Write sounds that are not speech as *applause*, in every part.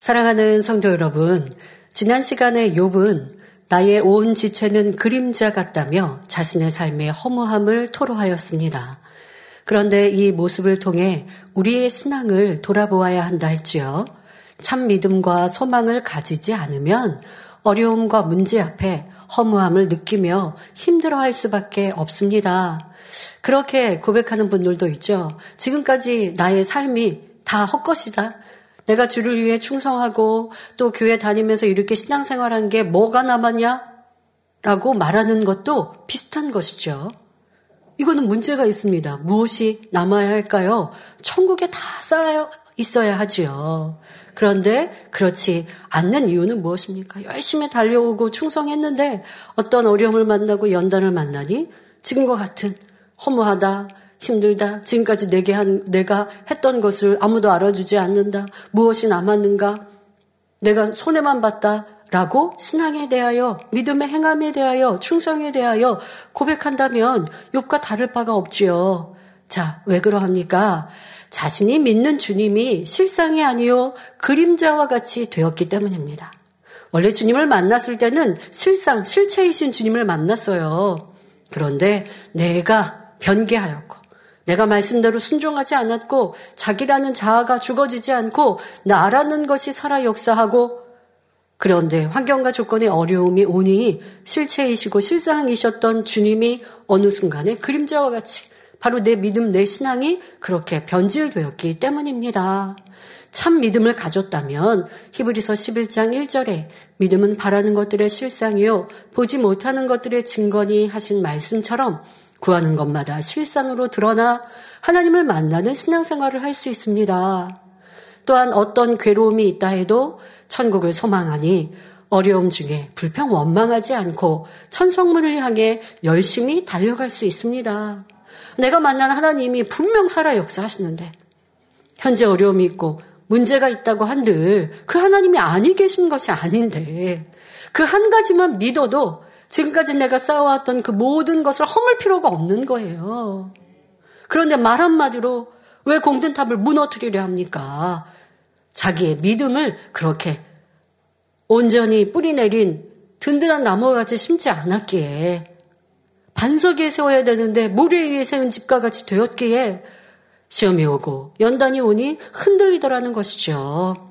사랑하는 성도 여러분, 지난 시간에 욥은 나의 온 지체는 그림자 같다며 자신의 삶의 허무함을 토로하였습니다. 그런데 이 모습을 통해 우리의 신앙을 돌아보아야 한다 했지요. 참 믿음과 소망을 가지지 않으면 어려움과 문제 앞에 허무함을 느끼며 힘들어할 수밖에 없습니다. 그렇게 고백하는 분들도 있죠. 지금까지 나의 삶이 다 헛것이다. 내가 주를 위해 충성하고 또 교회 다니면서 이렇게 신앙생활한 게 뭐가 남았냐? 라고 말하는 것도 비슷한 것이죠. 이거는 문제가 있습니다. 무엇이 남아야 할까요? 천국에 다 쌓여 있어야 하지요. 그런데 그렇지 않는 이유는 무엇입니까? 열심히 달려오고 충성했는데 어떤 어려움을 만나고 연단을 만나니 지금과 같은 허무하다, 힘들다. 지금까지 내게 한, 내가 했던 것을 아무도 알아주지 않는다. 무엇이 남았는가? 내가 손해만 봤다. 라고 신앙에 대하여, 믿음의 행함에 대하여, 충성에 대하여 고백한다면 욕과 다를 바가 없지요. 자, 왜 그러합니까? 자신이 믿는 주님이 실상이 아니요 그림자와 같이 되었기 때문입니다. 원래 주님을 만났을 때는 실상, 실체이신 주님을 만났어요. 그런데 내가 변개하였고, 내가 말씀대로 순종하지 않았고 자기라는 자아가 죽어지지 않고 나라는 것이 살아 역사하고 그런데 환경과 조건의 어려움이 오니 실체이시고 실상이셨던 주님이 어느 순간에 그림자와 같이 바로 내 믿음, 내 신앙이 그렇게 변질되었기 때문입니다. 참 믿음을 가졌다면 히브리서 11장 1절에 믿음은 바라는 것들의 실상이요 보지 못하는 것들의 증거니 하신 말씀처럼 구하는 것마다 실상으로 드러나 하나님을 만나는 신앙생활을 할 수 있습니다. 또한 어떤 괴로움이 있다 해도 천국을 소망하니 어려움 중에 불평 원망하지 않고 천성문을 향해 열심히 달려갈 수 있습니다. 내가 만난 하나님이 분명 살아 역사하시는데 현재 어려움이 있고 문제가 있다고 한들 그 하나님이 아니 계신 것이 아닌데 그 한 가지만 믿어도 지금까지 내가 쌓아왔던 그 모든 것을 허물 필요가 없는 거예요. 그런데 말 한마디로 왜 공든탑을 무너뜨리려 합니까? 자기의 믿음을 그렇게 온전히 뿌리내린 든든한 나무와 같이 심지 않았기에 반석 위에 세워야 되는데 모래 위에 세운 집과 같이 되었기에 시험이 오고 연단이 오니 흔들리더라는 것이죠.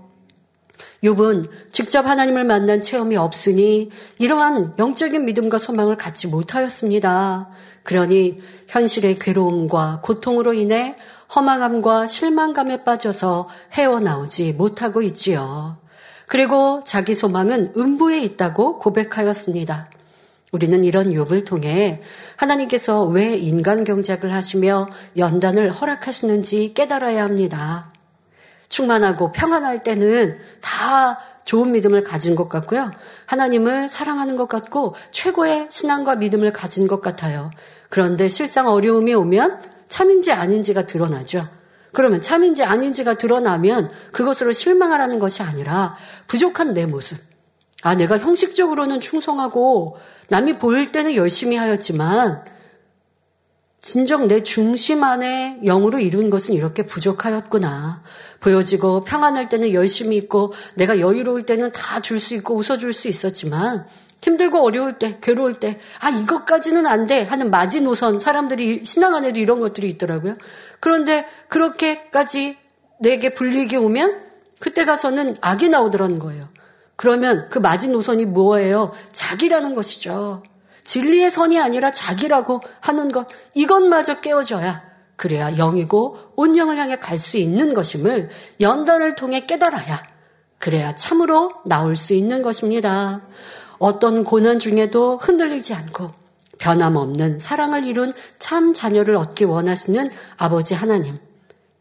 욥은 직접 하나님을 만난 체험이 없으니 이러한 영적인 믿음과 소망을 갖지 못하였습니다. 그러니 현실의 괴로움과 고통으로 인해 허망함과 실망감에 빠져서 헤어나오지 못하고 있지요. 그리고 자기 소망은 음부에 있다고 고백하였습니다. 우리는 이런 욥을 통해 하나님께서 왜 인간 경작을 하시며 연단을 허락하시는지 깨달아야 합니다. 충만하고 평안할 때는 다 좋은 믿음을 가진 것 같고요. 하나님을 사랑하는 것 같고 최고의 신앙과 믿음을 가진 것 같아요. 그런데 실상 어려움이 오면 참인지 아닌지가 드러나죠. 그러면 참인지 아닌지가 드러나면 그것으로 실망하라는 것이 아니라 부족한 내 모습. 아, 내가 형식적으로는 충성하고 남이 보일 때는 열심히 하였지만 진정 내 중심 안에 영으로 이룬 것은 이렇게 부족하였구나. 보여지고 평안할 때는 열심히 있고 내가 여유로울 때는 다 줄 수 있고 웃어줄 수 있었지만 힘들고 어려울 때, 괴로울 때, 아, 이것까지는 안 돼 하는 마지노선 사람들이 신앙 안에도 이런 것들이 있더라고요. 그런데 그렇게까지 내게 불리게 오면 그때 가서는 악이 나오더라는 거예요. 그러면 그 마지노선이 뭐예요? 자기라는 것이죠. 진리의 선이 아니라 자기라고 하는 것, 이것마저 깨워져야 그래야 영이고 온 영을 향해 갈 수 있는 것임을 연단을 통해 깨달아야 그래야 참으로 나올 수 있는 것입니다. 어떤 고난 중에도 흔들리지 않고 변함없는 사랑을 이룬 참 자녀를 얻기 원하시는 아버지 하나님.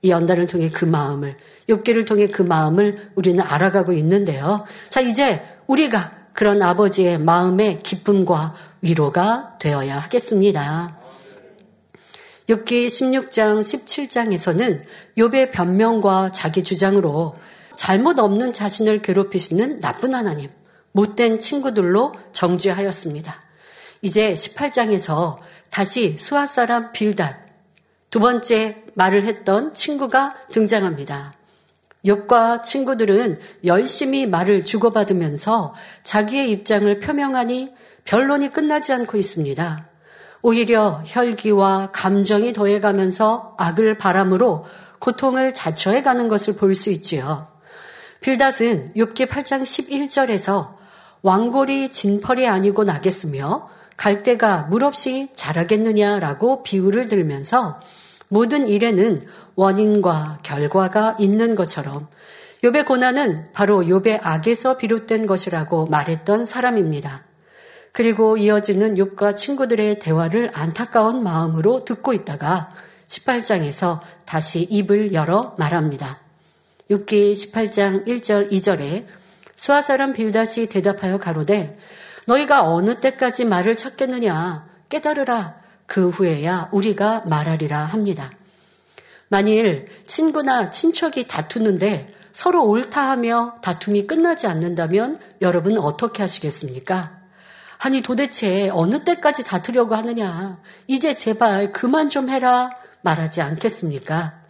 이 연단을 통해 그 마음을, 욥기를 통해 그 마음을 우리는 알아가고 있는데요. 자, 이제 우리가 그런 아버지의 마음의 기쁨과 위로가 되어야 하겠습니다. 욥기 16장 17장에서는 욥의 변명과 자기 주장으로 잘못 없는 자신을 괴롭히시는 나쁜 하나님, 못된 친구들로 정죄하였습니다. 이제 18장에서 다시 수아 사람 빌닷 두 번째 말을 했던 친구가 등장합니다. 욥과 친구들은 열심히 말을 주고받으면서 자기의 입장을 표명하니 변론이 끝나지 않고 있습니다. 오히려 혈기와 감정이 더해가면서 악을 바람으로 고통을 자초해가는 것을 볼 수 있지요. 빌닷은 욥기 8장 11절에서 왕골이 진펄이 아니고 나겠으며 갈대가 물 없이 자라겠느냐라고 비유를 들면서 모든 일에는 원인과 결과가 있는 것처럼 욥의 고난은 바로 욥의 악에서 비롯된 것이라고 말했던 사람입니다. 그리고 이어지는 욥과 친구들의 대화를 안타까운 마음으로 듣고 있다가 18장에서 다시 입을 열어 말합니다. 욥기 18장 1절 2절에 수아 사람 빌닷이 대답하여 가로되 너희가 어느 때까지 말을 찾겠느냐 깨달으라 그 후에야 우리가 말하리라 합니다. 만일 친구나 친척이 다투는데 서로 옳다 하며 다툼이 끝나지 않는다면 여러분 어떻게 하시겠습니까? 아니 도대체 어느 때까지 다투려고 하느냐? 이제 제발 그만 좀 해라 말하지 않겠습니까?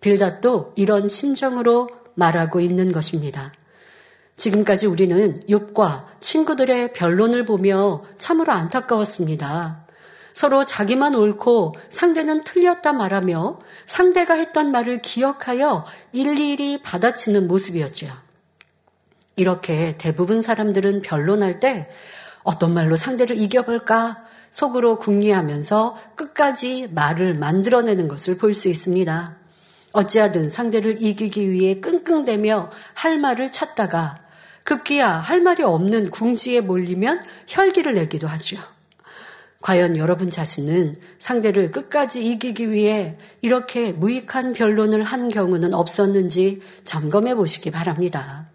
빌닷도 이런 심정으로 말하고 있는 것입니다. 지금까지 우리는 욥과 친구들의 변론을 보며 참으로 안타까웠습니다. 서로 자기만 옳고 상대는 틀렸다 말하며 상대가 했던 말을 기억하여 일일이 받아치는 모습이었죠. 이렇게 대부분 사람들은 변론할 때 어떤 말로 상대를 이겨볼까 속으로 궁리하면서 끝까지 말을 만들어내는 것을 볼 수 있습니다. 어찌하든 상대를 이기기 위해 끙끙대며 할 말을 찾다가 급기야 할 말이 없는 궁지에 몰리면 혈기를 내기도 하죠. 과연 여러분 자신은 상대를 끝까지 이기기 위해 이렇게 무익한 변론을 한 경우는 없었는지 점검해 보시기 바랍니다.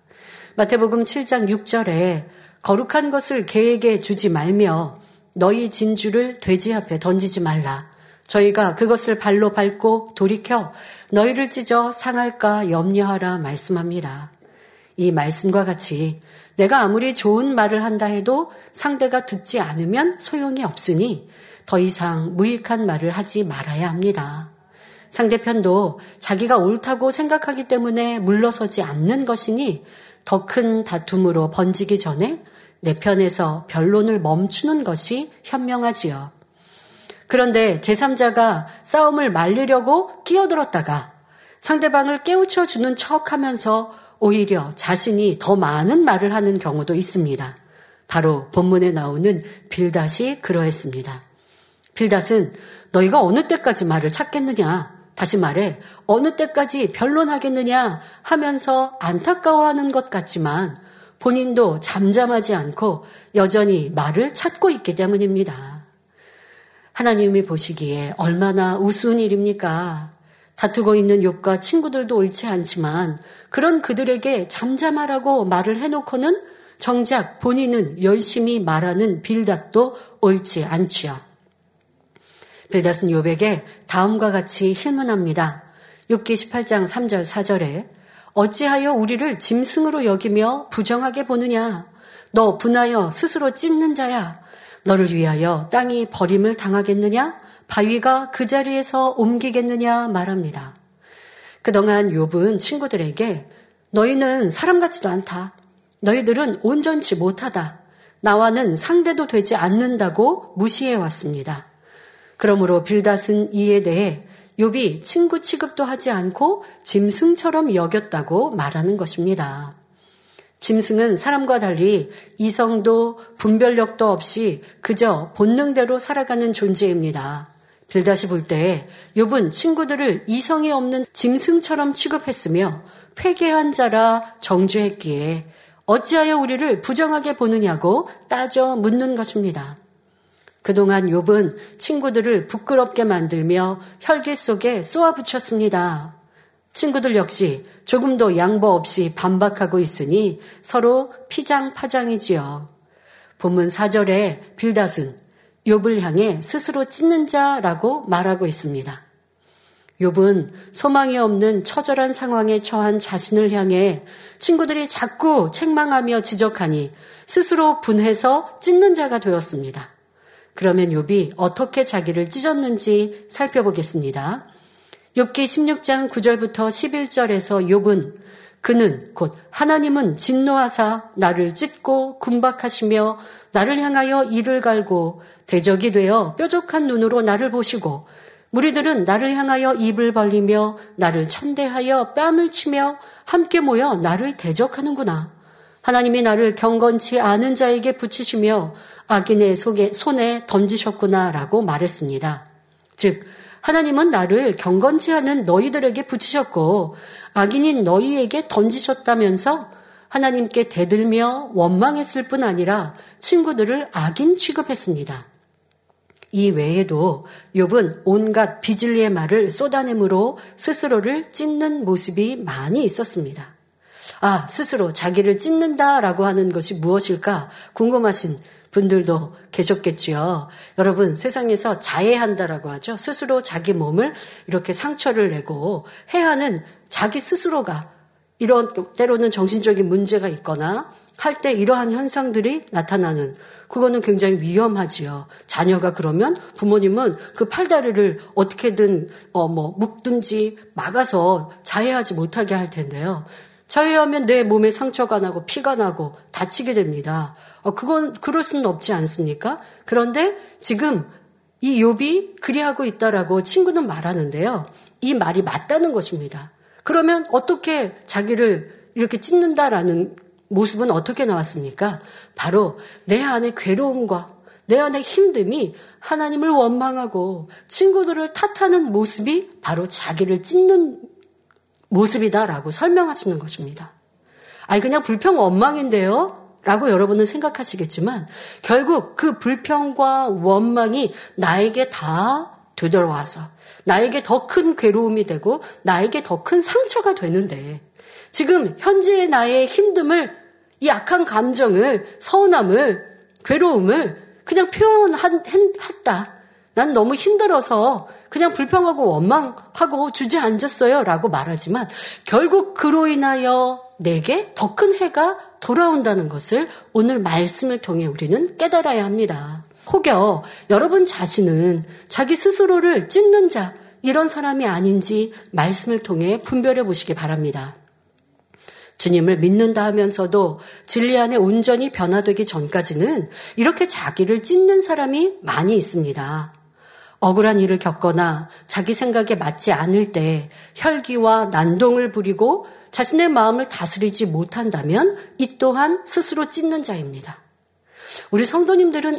마태복음 7장 6절에 거룩한 것을 개에게 주지 말며 너희 진주를 돼지 앞에 던지지 말라. 저희가 그것을 발로 밟고 돌이켜 너희를 찢어 상할까 염려하라 말씀합니다. 이 말씀과 같이 내가 아무리 좋은 말을 한다 해도 상대가 듣지 않으면 소용이 없으니 더 이상 무익한 말을 하지 말아야 합니다. 상대편도 자기가 옳다고 생각하기 때문에 물러서지 않는 것이니 더 큰 다툼으로 번지기 전에 내 편에서 변론을 멈추는 것이 현명하지요. 그런데 제3자가 싸움을 말리려고 끼어들었다가 상대방을 깨우쳐 주는 척 하면서 오히려 자신이 더 많은 말을 하는 경우도 있습니다. 바로 본문에 나오는 빌닷이 그러했습니다. 빌닷은 너희가 어느 때까지 말을 찾겠느냐? 다시 말해, 어느 때까지 변론하겠느냐 하면서 안타까워하는 것 같지만 본인도 잠잠하지 않고 여전히 말을 찾고 있기 때문입니다. 하나님이 보시기에 얼마나 우스운 일입니까? 다투고 있는 욥과 친구들도 옳지 않지만 그런 그들에게 잠잠하라고 말을 해놓고는 정작 본인은 열심히 말하는 빌닷도 옳지 않지요. 빌닷은 욥에게 다음과 같이 힐문합니다. 욥기 18장 3절 4절에 어찌하여 우리를 짐승으로 여기며 부정하게 보느냐? 너 분하여 스스로 찢는 자야. 너를 위하여 땅이 버림을 당하겠느냐? 바위가 그 자리에서 옮기겠느냐 말합니다. 그동안 욥은 친구들에게 너희는 사람 같지도 않다. 너희들은 온전치 못하다. 나와는 상대도 되지 않는다고 무시해 왔습니다. 그러므로 빌닷은 이에 대해 욥이 친구 취급도 하지 않고 짐승처럼 여겼다고 말하는 것입니다. 짐승은 사람과 달리 이성도 분별력도 없이 그저 본능대로 살아가는 존재입니다. 빌다시 볼때 욥은 친구들을 이성이 없는 짐승처럼 취급했으며 폐괴한 자라 정죄했기에 어찌하여 우리를 부정하게 보느냐고 따져 묻는 것입니다. 그동안 욥은 친구들을 부끄럽게 만들며 혈기 속에 쏘아붙였습니다. 친구들 역시 조금도 양보 없이 반박하고 있으니 서로 피장파장이지요. 본문 4절에 빌닷은 욥을 향해 스스로 찢는 자라고 말하고 있습니다. 욥은 소망이 없는 처절한 상황에 처한 자신을 향해 친구들이 자꾸 책망하며 지적하니 스스로 분해서 찢는 자가 되었습니다. 그러면 욥이 어떻게 자기를 찢었는지 살펴보겠습니다. 욥기 16장 9절부터 11절에서 욥은 그는 곧 하나님은 진노하사 나를 찢고 군박하시며 나를 향하여 이를 갈고 대적이 되어 뾰족한 눈으로 나를 보시고 무리들은 나를 향하여 입을 벌리며 나를 천대하여 뺨을 치며 함께 모여 나를 대적하는구나. 하나님이 나를 경건치 않은 자에게 붙이시며 악인의 속에, 손에 던지셨구나라고 말했습니다. 즉, 하나님은 나를 경건치 않은 너희들에게 붙이셨고 악인인 너희에게 던지셨다면서 하나님께 대들며 원망했을 뿐 아니라 친구들을 악인 취급했습니다. 이 외에도 욥은 온갖 비질리의 말을 쏟아내므로 스스로를 찢는 모습이 많이 있었습니다. 아, 스스로 자기를 찢는다라고 하는 것이 무엇일까 궁금하신 분들도 계셨겠지요. 여러분, 세상에서 자해한다라고 하죠. 스스로 자기 몸을 이렇게 상처를 내고 해하는 자기 스스로가 이런 때로는 정신적인 문제가 있거나 할 때 이러한 현상들이 나타나는 그거는 굉장히 위험하지요. 자녀가 그러면 부모님은 그 팔다리를 어떻게든 어 뭐 묶든지 막아서 자해하지 못하게 할 텐데요. 자해하면 내 몸에 상처가 나고 피가 나고 다치게 됩니다. 어, 그건 그럴 수는 없지 않습니까? 그런데 지금 이 욥이 그리하고 있다라고 친구는 말하는데요. 이 말이 맞다는 것입니다. 그러면 어떻게 자기를 이렇게 찢는다라는 모습은 어떻게 나왔습니까? 바로 내 안의 괴로움과 내 안의 힘듦이 하나님을 원망하고 친구들을 탓하는 모습이 바로 자기를 찢는 모습이다라고 설명하시는 것입니다. 아니, 그냥 불평 원망인데요? 라고 여러분은 생각하시겠지만 결국 그 불평과 원망이 나에게 다 되돌아와서 나에게 더 큰 괴로움이 되고 나에게 더 큰 상처가 되는데 지금 현재의 나의 힘듦을 이 악한 감정을 서운함을 괴로움을 그냥 표현했다. 난 너무 힘들어서 그냥 불평하고 원망하고 주저앉았어요. 라고 말하지만 결국 그로 인하여 내게 더 큰 해가 돌아온다는 것을 오늘 말씀을 통해 우리는 깨달아야 합니다. 혹여 여러분 자신은 자기 스스로를 찢는 자, 이런 사람이 아닌지 말씀을 통해 분별해 보시기 바랍니다. 주님을 믿는다 하면서도 진리 안에 온전히 변화되기 전까지는 이렇게 자기를 찢는 사람이 많이 있습니다. 억울한 일을 겪거나 자기 생각에 맞지 않을 때 혈기와 난동을 부리고 자신의 마음을 다스리지 못한다면 이 또한 스스로 찢는 자입니다. 우리 성도님들은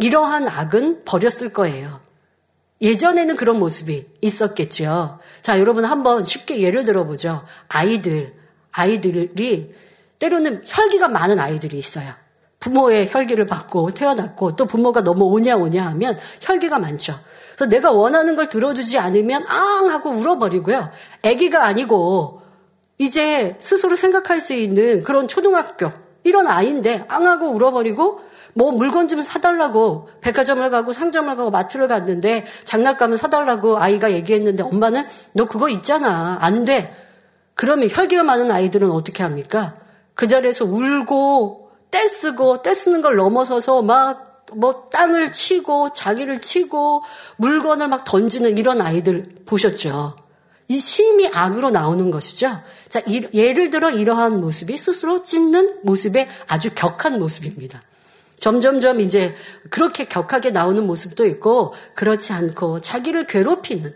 이러한 악은 버렸을 거예요. 예전에는 그런 모습이 있었겠죠. 자, 여러분 한번 쉽게 예를 들어보죠. 아이들, 아이들이 때로는 혈기가 많은 아이들이 있어요. 부모의 혈기를 받고 태어났고 또 부모가 너무 오냐 오냐 하면 혈기가 많죠. 그래서 내가 원하는 걸 들어주지 않으면 앙 하고 울어버리고요. 아기가 아니고 이제 스스로 생각할 수 있는 그런 초등학교 이런 아이인데 앙 하고 울어버리고 뭐 물건 좀 사달라고 백화점을 가고 상점을 가고 마트를 갔는데 장난감을 사달라고 아이가 얘기했는데 엄마는 너 그거 있잖아 안 돼. 그러면 혈기가 많은 아이들은 어떻게 합니까? 그 자리에서 울고 떼쓰고 떼쓰는 걸 넘어서서 막 뭐 땅을 치고 자기를 치고 물건을 막 던지는 이런 아이들 보셨죠? 이 심이 악으로 나오는 것이죠. 자, 예를 들어 이러한 모습이 스스로 찢는 모습의 아주 격한 모습입니다. 점점점 이제 그렇게 격하게 나오는 모습도 있고 그렇지 않고 자기를 괴롭히는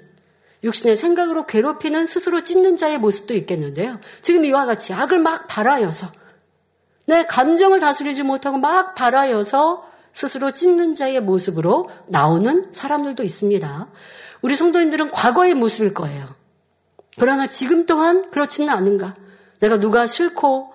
육신의 생각으로 괴롭히는 스스로 찢는 자의 모습도 있겠는데요. 지금 이와 같이 악을 막 발하여서 내 감정을 다스리지 못하고 막 발하여서 스스로 찢는 자의 모습으로 나오는 사람들도 있습니다. 우리 성도님들은 과거의 모습일 거예요. 그러나 지금 또한 그렇지는 않은가? 내가 누가 싫고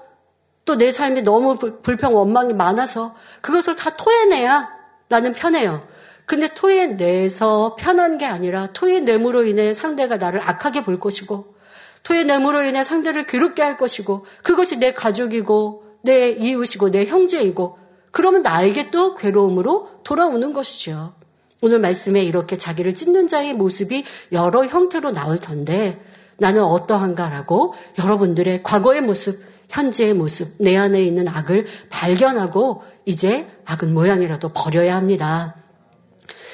또 내 삶이 너무 불평 원망이 많아서 그것을 다 토해내야 나는 편해요. 근데 토해내서 편한 게 아니라 토해냄으로 인해 상대가 나를 악하게 볼 것이고 토해냄으로 인해 상대를 괴롭게 할 것이고 그것이 내 가족이고 내 이웃이고 내 형제이고 그러면 나에게 또 괴로움으로 돌아오는 것이죠. 오늘 말씀에 이렇게 자기를 찢는 자의 모습이 여러 형태로 나올 텐데 나는 어떠한가라고 여러분들의 과거의 모습, 현재의 모습, 내 안에 있는 악을 발견하고 이제 악은 모양이라도 버려야 합니다.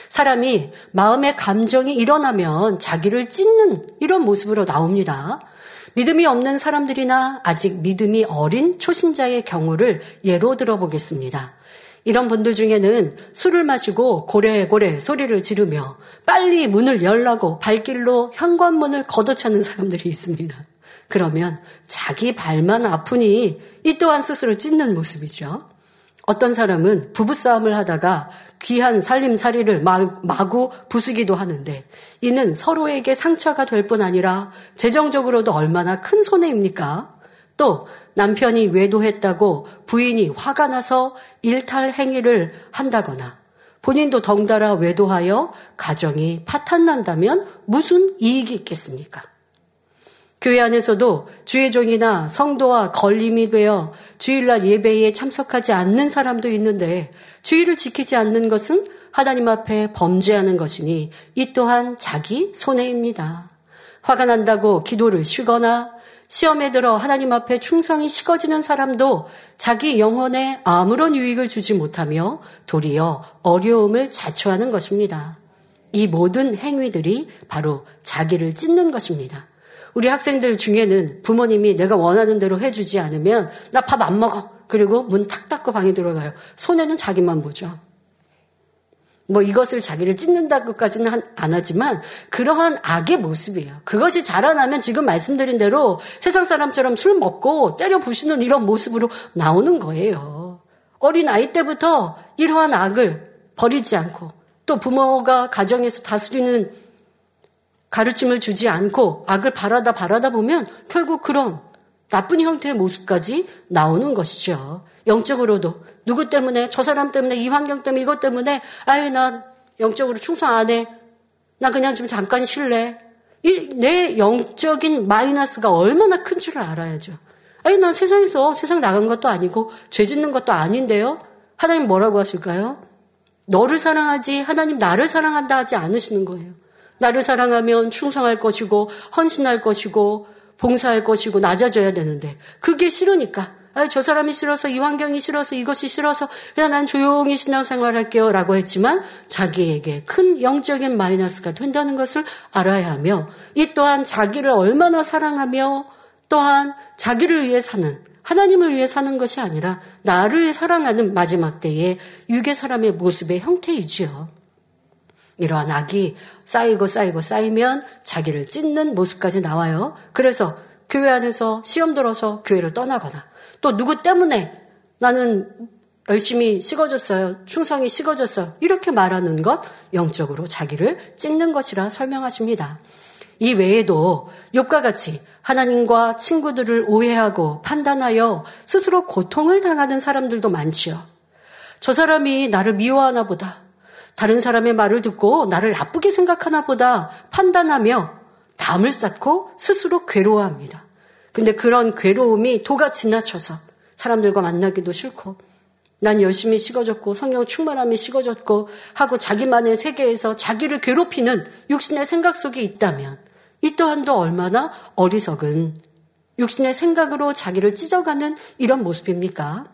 사람이 마음의 감정이 일어나면 자기를 찢는 이런 모습으로 나옵니다. 믿음이 없는 사람들이나 아직 믿음이 어린 초신자의 경우를 예로 들어보겠습니다. 이런 분들 중에는 술을 마시고 고래고래 소리를 지르며 빨리 문을 열라고 발길로 현관문을 걷어차는 사람들이 있습니다. 그러면 자기 발만 아프니 이 또한 스스로 찢는 모습이죠. 어떤 사람은 부부싸움을 하다가 귀한 살림살이를 마구 부수기도 하는데 이는 서로에게 상처가 될 뿐 아니라 재정적으로도 얼마나 큰 손해입니까? 또 남편이 외도했다고 부인이 화가 나서 일탈 행위를 한다거나 본인도 덩달아 외도하여 가정이 파탄난다면 무슨 이익이 있겠습니까? 교회 안에서도 주의 종이나 성도와 걸림이 되어 주일날 예배에 참석하지 않는 사람도 있는데 주의를 지키지 않는 것은 하나님 앞에 범죄하는 것이니 이 또한 자기 손해입니다. 화가 난다고 기도를 쉬거나 시험에 들어 하나님 앞에 충성이 식어지는 사람도 자기 영혼에 아무런 유익을 주지 못하며 도리어 어려움을 자초하는 것입니다. 이 모든 행위들이 바로 자기를 찢는 것입니다. 우리 학생들 중에는 부모님이 내가 원하는 대로 해주지 않으면 나 밥 안 먹어. 그리고 문 탁 닫고 방에 들어가요. 손해는 자기만 보죠. 뭐 이것을 자기를 찢는다고까지는 안 하지만 그러한 악의 모습이에요. 그것이 자라나면 지금 말씀드린 대로 세상 사람처럼 술 먹고 때려 부시는 이런 모습으로 나오는 거예요. 어린 아이 때부터 이러한 악을 버리지 않고 또 부모가 가정에서 다스리는 가르침을 주지 않고 악을 바라다 바라다 보면 결국 그런 나쁜 형태의 모습까지 나오는 것이죠. 영적으로도 누구 때문에 저 사람 때문에 이 환경 때문에 이것 때문에 아유 나 영적으로 충성 안 해. 나 그냥 좀 잠깐 쉴래. 이 내 영적인 마이너스가 얼마나 큰 줄을 알아야죠. 아니 난 세상에서 세상 나간 것도 아니고 죄 짓는 것도 아닌데요. 하나님 뭐라고 하실까요? 너를 사랑하지 하나님 나를 사랑한다 하지 않으시는 거예요. 나를 사랑하면 충성할 것이고 헌신할 것이고 봉사할 것이고 낮아져야 되는데 그게 싫으니까 아, 저 사람이 싫어서 이 환경이 싫어서 이것이 싫어서 그냥 난 조용히 신앙생활 할게요 라고 했지만 자기에게 큰 영적인 마이너스가 된다는 것을 알아야 하며 이 또한 자기를 얼마나 사랑하며 또한 자기를 위해 사는 하나님을 위해 사는 것이 아니라 나를 사랑하는 마지막 때의 유괴 사람의 모습의 형태이지요. 이러한 악이 쌓이고 쌓이고 쌓이면 자기를 찢는 모습까지 나와요. 그래서 교회 안에서 시험 들어서 교회를 떠나거나 또 누구 때문에 나는 열심히 식어졌어요. 충성이 식어졌어요. 이렇게 말하는 것 영적으로 자기를 찢는 것이라 설명하십니다. 이 외에도 욕과 같이 하나님과 친구들을 오해하고 판단하여 스스로 고통을 당하는 사람들도 많지요. 저 사람이 나를 미워하나 보다. 다른 사람의 말을 듣고 나를 나쁘게 생각하나 보다 판단하며 담을 쌓고 스스로 괴로워합니다. 근데 그런 괴로움이 도가 지나쳐서 사람들과 만나기도 싫고 난 열심히 식어졌고 성령 충만함이 식어졌고 하고 자기만의 세계에서 자기를 괴롭히는 육신의 생각 속에 있다면 이 또한도 얼마나 어리석은 육신의 생각으로 자기를 찢어가는 이런 모습입니까?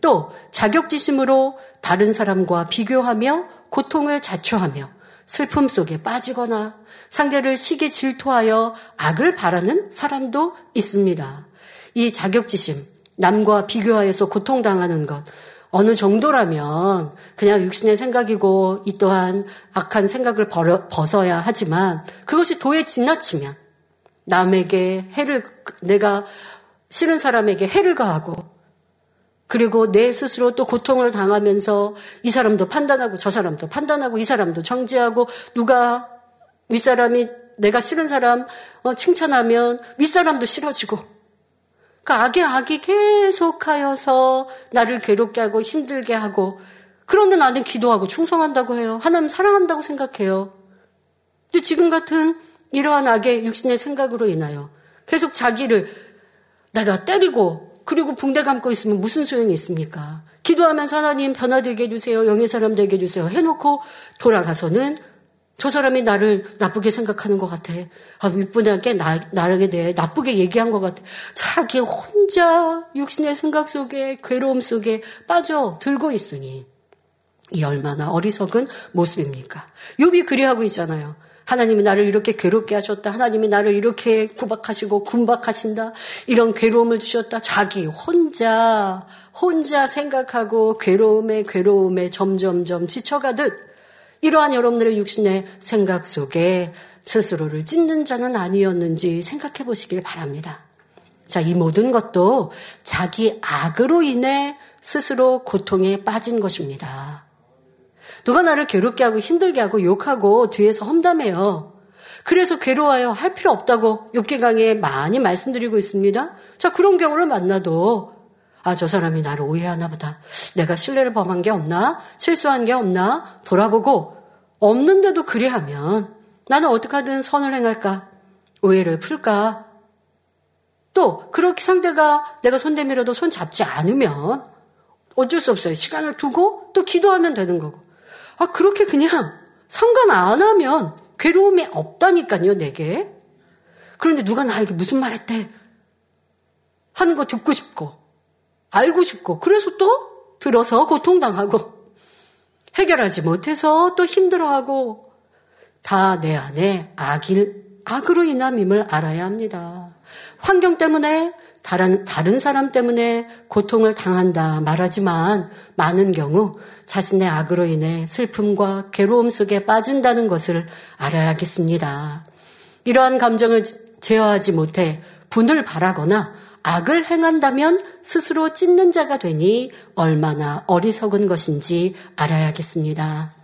또 자격지심으로 다른 사람과 비교하며 고통을 자초하며 슬픔 속에 빠지거나 상대를 시기 질투하여 악을 바라는 사람도 있습니다. 이 자격지심, 남과 비교하여서 고통당하는 것, 어느 정도라면 그냥 육신의 생각이고 이 또한 악한 생각을 벗어야 하지만 그것이 도에 지나치면 남에게 해를, 내가 싫은 사람에게 해를 가하고 그리고 내 스스로 또 고통을 당하면서 이 사람도 판단하고 저 사람도 판단하고 이 사람도 정지하고 누가 윗사람이 내가 싫은 사람 어, 칭찬하면 윗사람도 싫어지고 그 악의 악이 계속하여서 나를 괴롭게 하고 힘들게 하고 그런데 나는 기도하고 충성한다고 해요. 하나님 사랑한다고 생각해요. 근데 지금 같은 이러한 악의 육신의 생각으로 인하여 계속 자기를 내가 때리고 그리고 붕대 감고 있으면 무슨 소용이 있습니까? 기도하면서 하나님 변화되게 해주세요. 영의 사람 되게 해주세요. 해놓고 돌아가서는 저 사람이 나를 나쁘게 생각하는 것 같아. 아, 윗분에게 나, 나에게 대해 나쁘게 얘기한 것 같아. 자기 혼자 육신의 생각 속에 괴로움 속에 빠져 들고 있으니 이 얼마나 어리석은 모습입니까? 욥이 그리하고 있잖아요. 하나님이 나를 이렇게 괴롭게 하셨다. 하나님이 나를 이렇게 구박하시고 군박하신다. 이런 괴로움을 주셨다. 자기 혼자, 혼자 생각하고 괴로움에 괴로움에 점점점 지쳐가듯 이러한 여러분들의 육신의 생각 속에 스스로를 찢는 자는 아니었는지 생각해 보시길 바랍니다. 자, 이 모든 것도 자기 악으로 인해 스스로 고통에 빠진 것입니다. 누가 나를 괴롭게 하고 힘들게 하고 욕하고 뒤에서 험담해요. 그래서 괴로워요. 할 필요 없다고 욕기 강에 많이 말씀드리고 있습니다. 자, 그런 경우를 만나도 아, 저 사람이 나를 오해하나 보다. 내가 신뢰를 범한 게 없나? 실수한 게 없나? 돌아보고 없는데도 그래 하면 나는 어떻게 하든 선을 행할까? 오해를 풀까? 또 그렇게 상대가 내가 손 내밀어도 손 잡지 않으면 어쩔 수 없어요. 시간을 두고 또 기도하면 되는 거고. 아, 그렇게 그냥 상관 안 하면 괴로움이 없다니까요, 내게. 그런데 누가 나에게 무슨 말 했대? 하는 거 듣고 싶고, 알고 싶고, 그래서 또 들어서 고통당하고, 해결하지 못해서 또 힘들어하고, 다 내 안에 악일, 악으로 인함임을 알아야 합니다. 환경 때문에 다른, 다른 사람 때문에 고통을 당한다 말하지만 많은 경우 자신의 악으로 인해 슬픔과 괴로움 속에 빠진다는 것을 알아야겠습니다. 이러한 감정을 제어하지 못해 분을 바라거나 악을 행한다면 스스로 찢는 자가 되니 얼마나 어리석은 것인지 알아야겠습니다.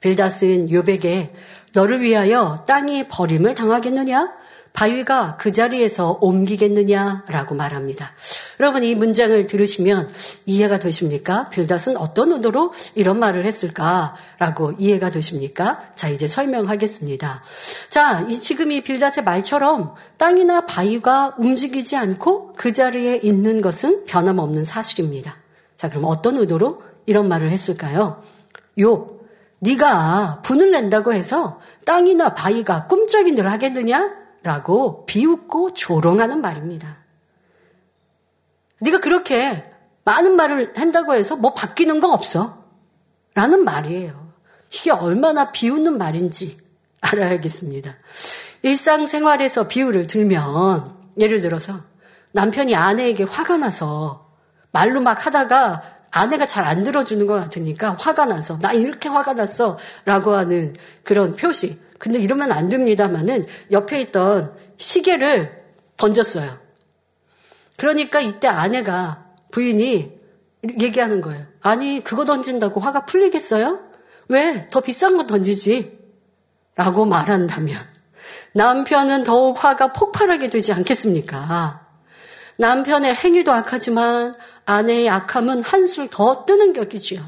빌다스인 요백에 너를 위하여 땅이 버림을 당하겠느냐? 바위가 그 자리에서 옮기겠느냐라고 말합니다. 여러분 이 문장을 들으시면 이해가 되십니까? 빌닷은 어떤 의도로 이런 말을 했을까라고 이해가 되십니까? 자 이제 설명하겠습니다. 자 이, 지금 이 빌닷의 말처럼 땅이나 바위가 움직이지 않고 그 자리에 있는 것은 변함없는 사실입니다. 자 그럼 어떤 의도로 이런 말을 했을까요? 요 네가 분을 낸다고 해서 땅이나 바위가 꿈쩍이늘 하겠느냐? 라고 비웃고 조롱하는 말입니다. 네가 그렇게 많은 말을 한다고 해서 뭐 바뀌는 거 없어. 라는 말이에요. 이게 얼마나 비웃는 말인지 알아야겠습니다. 일상생활에서 비유를 들면 예를 들어서 남편이 아내에게 화가 나서 말로 막 하다가 아내가 잘 안 들어주는 것 같으니까 화가 나서 나 이렇게 화가 났어 라고 하는 그런 표시 근데 이러면 안 됩니다만은 옆에 있던 시계를 던졌어요. 그러니까 이때 아내가 부인이 얘기하는 거예요. 아니, 그거 던진다고 화가 풀리겠어요? 왜? 더 비싼 거 던지지. 라고 말한다면 남편은 더욱 화가 폭발하게 되지 않겠습니까? 남편의 행위도 악하지만 아내의 악함은 한술 더 뜨는 격이지요.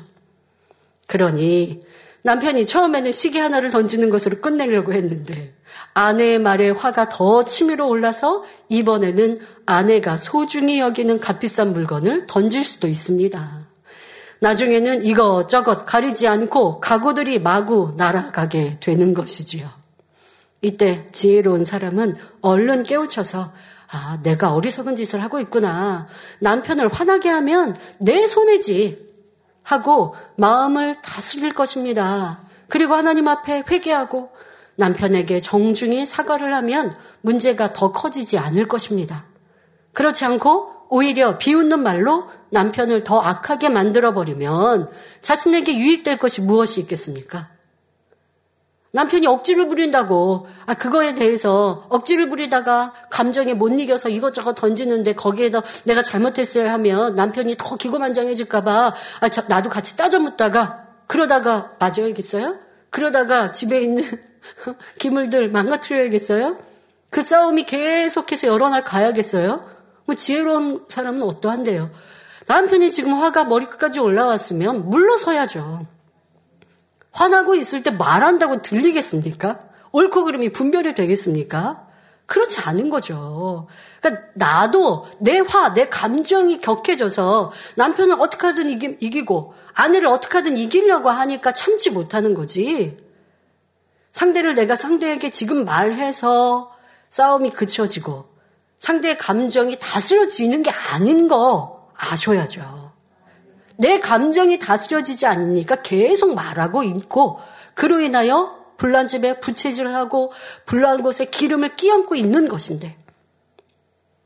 그러니 남편이 처음에는 시계 하나를 던지는 것으로 끝내려고 했는데 아내의 말에 화가 더 치밀어 올라서 이번에는 아내가 소중히 여기는 값비싼 물건을 던질 수도 있습니다. 나중에는 이것저것 가리지 않고 가구들이 마구 날아가게 되는 것이지요. 이때 지혜로운 사람은 얼른 깨우쳐서 아, 내가 어리석은 짓을 하고 있구나. 남편을 화나게 하면 내 손해지. 하고 마음을 다스릴 것입니다. 그리고 하나님 앞에 회개하고 남편에게 정중히 사과를 하면 문제가 더 커지지 않을 것입니다. 그렇지 않고 오히려 비웃는 말로 남편을 더 악하게 만들어버리면 자신에게 유익될 것이 무엇이 있겠습니까? 남편이 억지를 부린다고, 아, 그거에 대해서 억지를 부리다가 감정에 못 이겨서 이것저것 던지는데 거기에다 내가 잘못했어요 하면 남편이 더 기고만장해질까봐, 아, 자, 나도 같이 따져 묻다가, 그러다가 맞아야겠어요? 그러다가 집에 있는 *laughs* 기물들 망가뜨려야겠어요? 그 싸움이 계속해서 여러 날 가야겠어요? 뭐 지혜로운 사람은 어떠한데요? 남편이 지금 화가 머리끝까지 올라왔으면 물러서야죠. 화나고 있을 때 말한다고 들리겠습니까? 옳고 그름이 분별이 되겠습니까? 그렇지 않은 거죠. 그러니까 나도 내 화, 내 감정이 격해져서 남편을 어떻게 하든 이기, 고 아내를 어떻게 하든 이기려고 하니까 참지 못하는 거지. 상대를 내가 상대에게 지금 말해서 싸움이 그쳐지고 상대의 감정이 다스려지는 게 아닌 거 아셔야죠. 내 감정이 다스려지지 않으니까 계속 말하고 있고 그로 인하여 불난 집에 부채질을 하고 불난 곳에 기름을 끼얹고 있는 것인데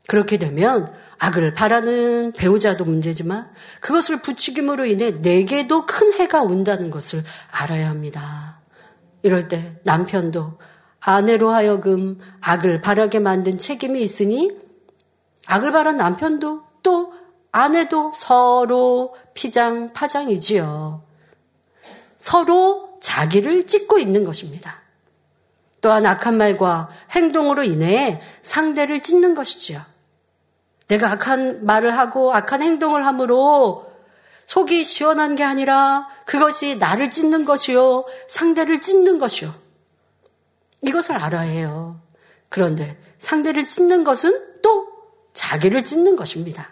그렇게 되면 악을 바라는 배우자도 문제지만 그것을 부추김으로 인해 내게도 큰 해가 온다는 것을 알아야 합니다. 이럴 때 남편도 아내로 하여금 악을 바라게 만든 책임이 있으니 악을 바란 남편도 또 아내도 서로 피장 파장이지요. 서로 자기를 찢고 있는 것입니다. 또한 악한 말과 행동으로 인해 상대를 찢는 것이지요. 내가 악한 말을 하고 악한 행동을 함으로 속이 시원한 게 아니라 그것이 나를 찢는 것이요. 상대를 찢는 것이요. 이것을 알아야 해요. 그런데 상대를 찢는 것은 또 자기를 찢는 것입니다.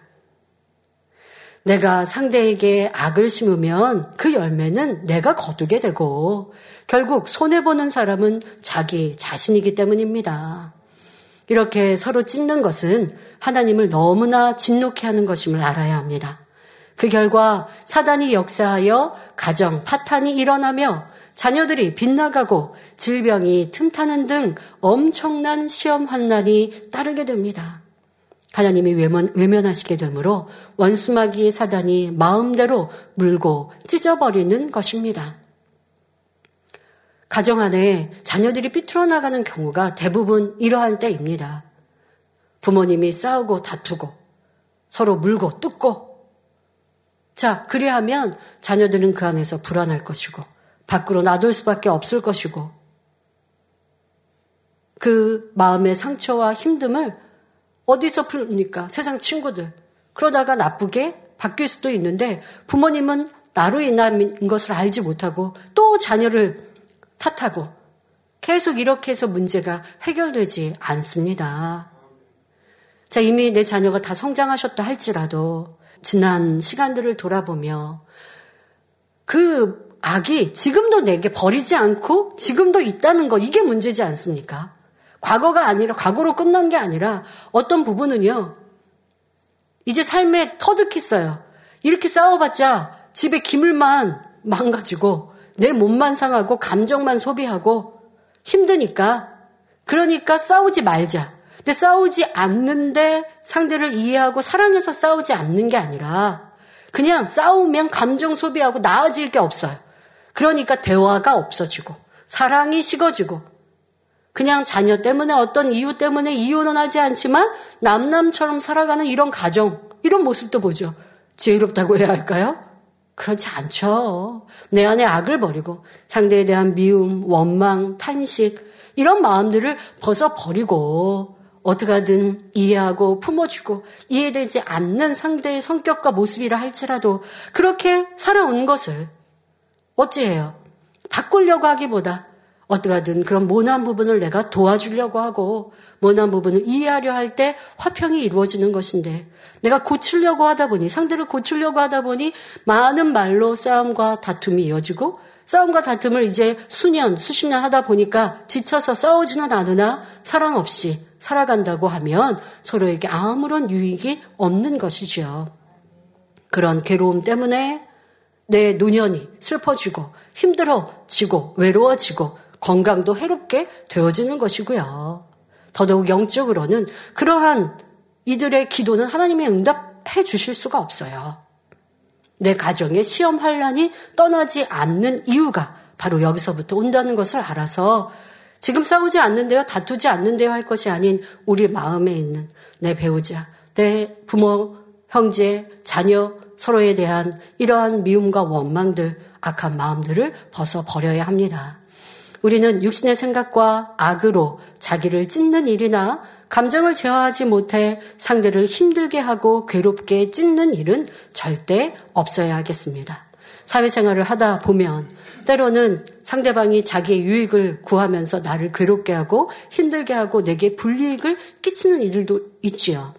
내가 상대에게 악을 심으면 그 열매는 내가 거두게 되고 결국 손해보는 사람은 자기 자신이기 때문입니다. 이렇게 서로 찢는 것은 하나님을 너무나 진노케 하는 것임을 알아야 합니다. 그 결과 사단이 역사하여 가정 파탄이 일어나며 자녀들이 빗나가고 질병이 틈타는 등 엄청난 시험 환난이 따르게 됩니다. 하나님이 외면, 외면하시게 되므로 원수마귀 사단이 마음대로 물고 찢어버리는 것입니다. 가정 안에 자녀들이 삐뚤어 나가는 경우가 대부분 이러한 때입니다. 부모님이 싸우고 다투고 서로 물고 뜯고 자, 그리하면 자녀들은 그 안에서 불안할 것이고 밖으로 놔둘 수밖에 없을 것이고 그 마음의 상처와 힘듦을 어디서 풀니까 세상 친구들 그러다가 나쁘게 바뀔 수도 있는데 부모님은 나로 인한 것을 알지 못하고 또 자녀를 탓하고 계속 이렇게 해서 문제가 해결되지 않습니다. 자, 이미 내 자녀가 다 성장하셨다 할지라도 지난 시간들을 돌아보며 그 악이 지금도 내게 버리지 않고 지금도 있다는 거 이게 문제지 않습니까? 과거가 아니라 과거로 끝난 게 아니라 어떤 부분은요. 이제 삶에 터득했어요. 이렇게 싸워봤자 집에 기물만 망가지고 내 몸만 상하고 감정만 소비하고 힘드니까 그러니까 싸우지 말자. 근데 싸우지 않는데 상대를 이해하고 사랑해서 싸우지 않는 게 아니라 그냥 싸우면 감정 소비하고 나아질 게 없어요. 그러니까 대화가 없어지고 사랑이 식어지고 그냥 자녀 때문에 어떤 이유 때문에 이혼은 하지 않지만 남남처럼 살아가는 이런 가정 이런 모습도 보죠. 지혜롭다고 해야 할까요? 그렇지 않죠. 내 안에 악을 버리고 상대에 대한 미움, 원망, 탄식 이런 마음들을 벗어버리고 어떻게 하든 이해하고 품어주고 이해되지 않는 상대의 성격과 모습이라 할지라도 그렇게 살아온 것을 어찌해요? 바꾸려고 하기보다 어떻게 하든 그런 모난 부분을 내가 도와주려고 하고 모난 부분을 이해하려 할 때 화평이 이루어지는 것인데 내가 고치려고 하다 보니 상대를 고치려고 하다 보니 많은 말로 싸움과 다툼이 이어지고 싸움과 다툼을 이제 수년, 수십 년 하다 보니까 지쳐서 싸우지는 않으나 사랑 없이 살아간다고 하면 서로에게 아무런 유익이 없는 것이지요. 그런 괴로움 때문에 내 노년이 슬퍼지고 힘들어지고 외로워지고 건강도 해롭게 되어지는 것이고요. 더더욱 영적으로는 그러한 이들의 기도는 하나님의 응답해 주실 수가 없어요. 내 가정에 시험 환란이 떠나지 않는 이유가 바로 여기서부터 온다는 것을 알아서 지금 싸우지 않는데요, 다투지 않는데요 할 것이 아닌 우리 마음에 있는 내 배우자, 내 부모, 형제, 자녀 서로에 대한 이러한 미움과 원망들, 악한 마음들을 벗어 버려야 합니다. 우리는 육신의 생각과 악으로 자기를 찢는 일이나 감정을 제어하지 못해 상대를 힘들게 하고 괴롭게 찢는 일은 절대 없어야 하겠습니다. 사회생활을 하다 보면 때로는 상대방이 자기의 유익을 구하면서 나를 괴롭게 하고 힘들게 하고 내게 불이익을 끼치는 일들도 있지요.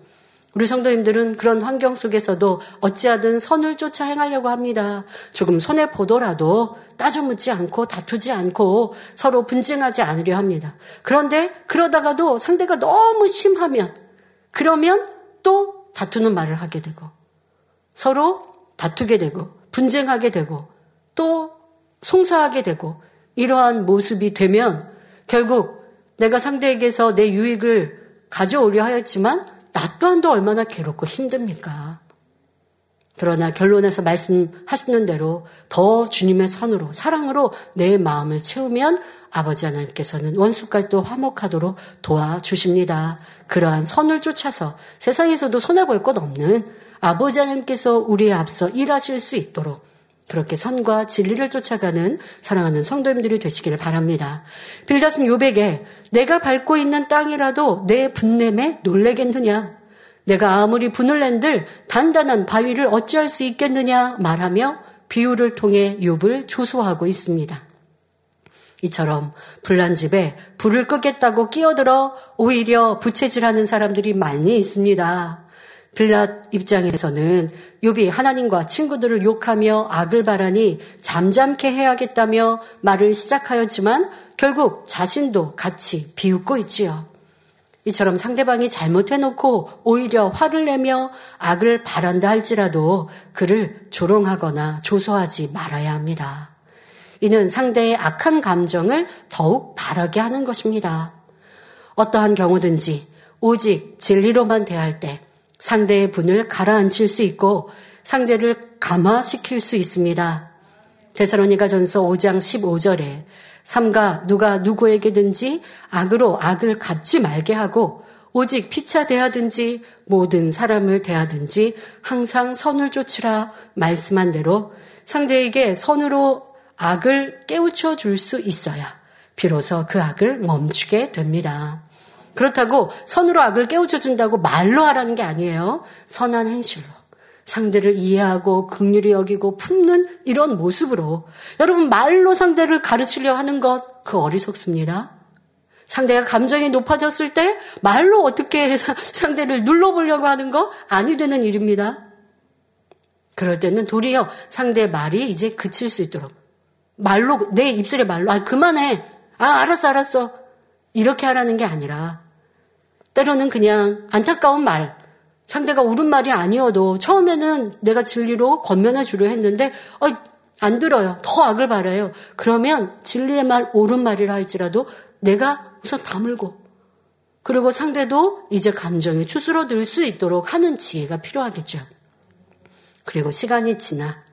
우리 성도님들은 그런 환경 속에서도 어찌하든 선을 쫓아 행하려고 합니다. 조금 손해 보더라도 따져 묻지 않고 다투지 않고 서로 분쟁하지 않으려 합니다. 그런데 그러다가도 상대가 너무 심하면 그러면 또 다투는 말을 하게 되고 서로 다투게 되고 분쟁하게 되고 또 송사하게 되고 이러한 모습이 되면 결국 내가 상대에게서 내 유익을 가져오려 하였지만 나 또한도 얼마나 괴롭고 힘듭니까? 그러나 결론에서 말씀하시는 대로 더 주님의 선으로 사랑으로 내 마음을 채우면 아버지 하나님께서는 원수까지도 화목하도록 도와주십니다. 그러한 선을 쫓아서 세상에서도 손해볼 것 없는 아버지 하나님께서 우리에 앞서 일하실 수 있도록 그렇게 선과 진리를 쫓아가는 사랑하는 성도님들이 되시기를 바랍니다. 빌닷은 요백에 내가 밟고 있는 땅이라도 내 분냄에 놀래겠느냐? 내가 아무리 분을 낸들 단단한 바위를 어찌할 수 있겠느냐 말하며 비유를 통해 욥을 조소하고 있습니다. 이처럼 불난 집에 불을 끄겠다고 끼어들어 오히려 부채질하는 사람들이 많이 있습니다. 빌랏 입장에서는 욥이 하나님과 친구들을 욕하며 악을 바라니 잠잠케 해야겠다며 말을 시작하였지만 결국 자신도 같이 비웃고 있지요. 이처럼 상대방이 잘못해놓고 오히려 화를 내며 악을 바란다 할지라도 그를 조롱하거나 조소하지 말아야 합니다. 이는 상대의 악한 감정을 더욱 바라게 하는 것입니다. 어떠한 경우든지 오직 진리로만 대할 때 상대의 분을 가라앉힐 수 있고 상대를 감화시킬 수 있습니다. 데살로니가 전서 5장 15절에 삼가 누가 누구에게든지 악으로 악을 갚지 말게 하고 오직 피차 대하든지 모든 사람을 대하든지 항상 선을 쫓으라 말씀한 대로 상대에게 선으로 악을 깨우쳐 줄 수 있어야 비로소 그 악을 멈추게 됩니다. 그렇다고 선으로 악을 깨우쳐 준다고 말로 하라는 게 아니에요. 선한 행실로. 상대를 이해하고 극률이 여기고 품는 이런 모습으로 여러분 말로 상대를 가르치려 하는 것 그 어리석습니다. 상대가 감정이 높아졌을 때 말로 어떻게 *laughs* 상대를 눌러보려고 하는 거 아니 되는 일입니다. 그럴 때는 도리어 상대 말이 이제 그칠 수 있도록 말로 내 입술에 말로 아 그만해 아 알았어 알았어 이렇게 하라는 게 아니라 때로는 그냥 안타까운 말 상대가 옳은 말이 아니어도 처음에는 내가 진리로 권면해 주려 했는데 어, 안 들어요. 더 악을 바라요. 그러면 진리의 말 옳은 말이라 할지라도 내가 우선 다물고 그리고 상대도 이제 감정이 추스러들 수 있도록 하는 지혜가 필요하겠죠. 그리고 시간이 지나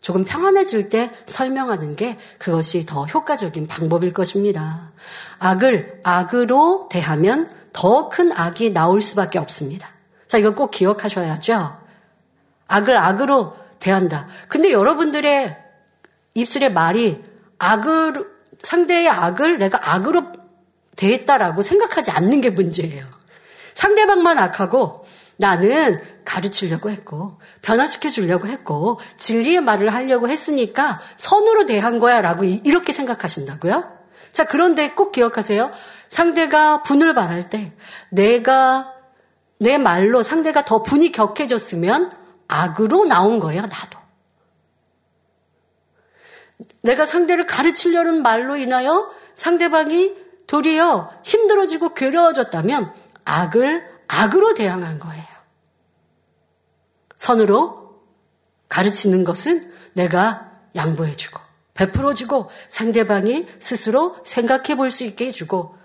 조금 평안해질 때 설명하는 게 그것이 더 효과적인 방법일 것입니다. 악을 악으로 대하면 더 큰 악이 나올 수밖에 없습니다. 자, 이걸 꼭 기억하셔야죠. 악을 악으로 대한다. 근데 여러분들의 입술의 말이 악을, 상대의 악을 내가 악으로 대했다라고 생각하지 않는 게 문제예요. 상대방만 악하고 나는 가르치려고 했고, 변화시켜 주려고 했고, 진리의 말을 하려고 했으니까 선으로 대한 거야 라고 이렇게 생각하신다고요? 자, 그런데 꼭 기억하세요. 상대가 분을 말할 때 내가 내 말로 상대가 더 분이 격해졌으면 악으로 나온 거예요, 나도. 내가 상대를 가르치려는 말로 인하여 상대방이 도리어 힘들어지고 괴로워졌다면 악을 악으로 대항한 거예요. 선으로 가르치는 것은 내가 양보해주고, 베풀어주고, 상대방이 스스로 생각해 볼 수 있게 해주고,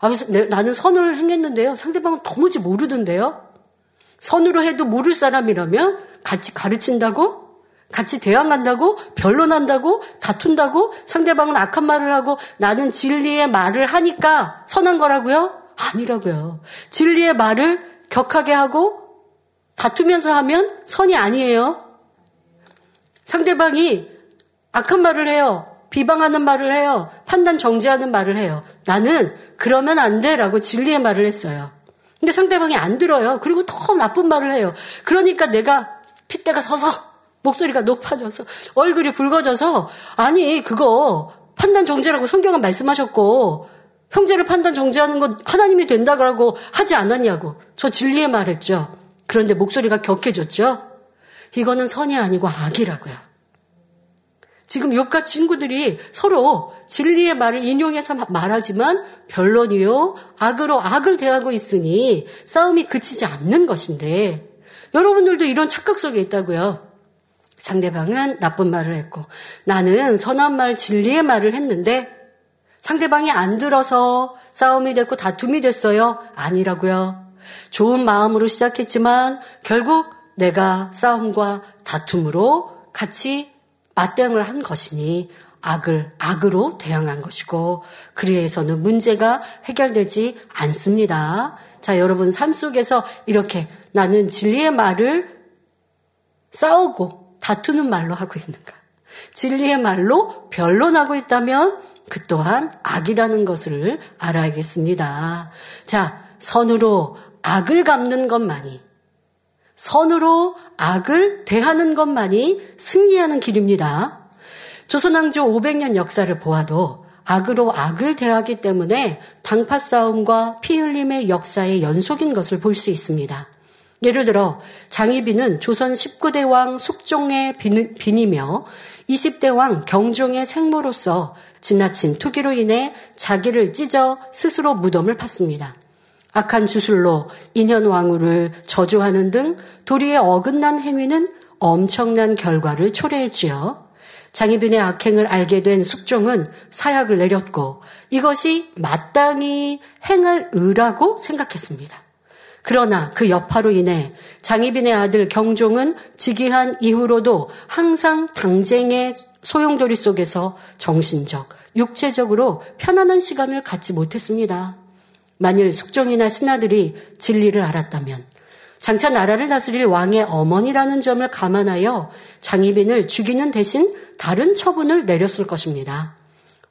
아, 나는 선을 행했는데요. 상대방은 도무지 모르던데요. 선으로 해도 모를 사람이라면 같이 가르친다고? 같이 대항한다고? 변론한다고? 다툰다고? 상대방은 악한 말을 하고 나는 진리의 말을 하니까 선한 거라고요? 아니라고요. 진리의 말을 격하게 하고 다투면서 하면 선이 아니에요. 상대방이 악한 말을 해요. 비방하는 말을 해요. 판단 정지하는 말을 해요. 나는 그러면 안 돼. 라고 진리의 말을 했어요. 근데 상대방이 안 들어요. 그리고 더 나쁜 말을 해요. 그러니까 내가 핏대가 서서 목소리가 높아져서 얼굴이 붉어져서 아니 그거 판단 정지라고 성경은 말씀하셨고 형제를 판단 정지하는 건 하나님이 된다고 하지 않았냐고 저 진리의 말했죠. 그런데 목소리가 격해졌죠. 이거는 선이 아니고 악이라고요. 지금 욕과 친구들이 서로 진리의 말을 인용해서 말하지만 변론이요 악으로 악을 대하고 있으니 싸움이 그치지 않는 것인데 여러분들도 이런 착각 속에 있다고요. 상대방은 나쁜 말을 했고 나는 선한 말 진리의 말을 했는데 상대방이 안 들어서 싸움이 됐고 다툼이 됐어요. 아니라고요. 좋은 마음으로 시작했지만 결국 내가 싸움과 다툼으로 같이 맞대응을 한 것이니 악을 악으로 대항한 것이고 그리해서는 문제가 해결되지 않습니다. 자, 여러분 삶 속에서 이렇게 나는 진리의 말을 싸우고 다투는 말로 하고 있는가? 진리의 말로 변론하고 있다면 그 또한 악이라는 것을 알아야겠습니다. 자, 선으로 악을 갚는 것만이 선으로 악을 대하는 것만이 승리하는 길입니다. 조선왕조 500년 역사를 보아도 악으로 악을 대하기 때문에 당파 싸움과 피 흘림의 역사의 연속인 것을 볼 수 있습니다. 예를 들어 장희빈은 조선 19대 왕 숙종의 빈이며 20대 왕 경종의 생모로서 지나친 투기로 인해 자기를 찢어 스스로 무덤을 팠습니다. 악한 주술로 인현 왕후를 저주하는 등 도리에 어긋난 행위는 엄청난 결과를 초래했지요. 장희빈의 악행을 알게 된 숙종은 사약을 내렸고 이것이 마땅히 행할 의라고 생각했습니다. 그러나 그 여파로 인해 장희빈의 아들 경종은 즉위한 이후로도 항상 당쟁의 소용돌이 속에서 정신적, 육체적으로 편안한 시간을 갖지 못했습니다. 만일 숙종이나 신하들이 진리를 알았다면 장차 나라를 다스릴 왕의 어머니라는 점을 감안하여 장희빈을 죽이는 대신 다른 처분을 내렸을 것입니다.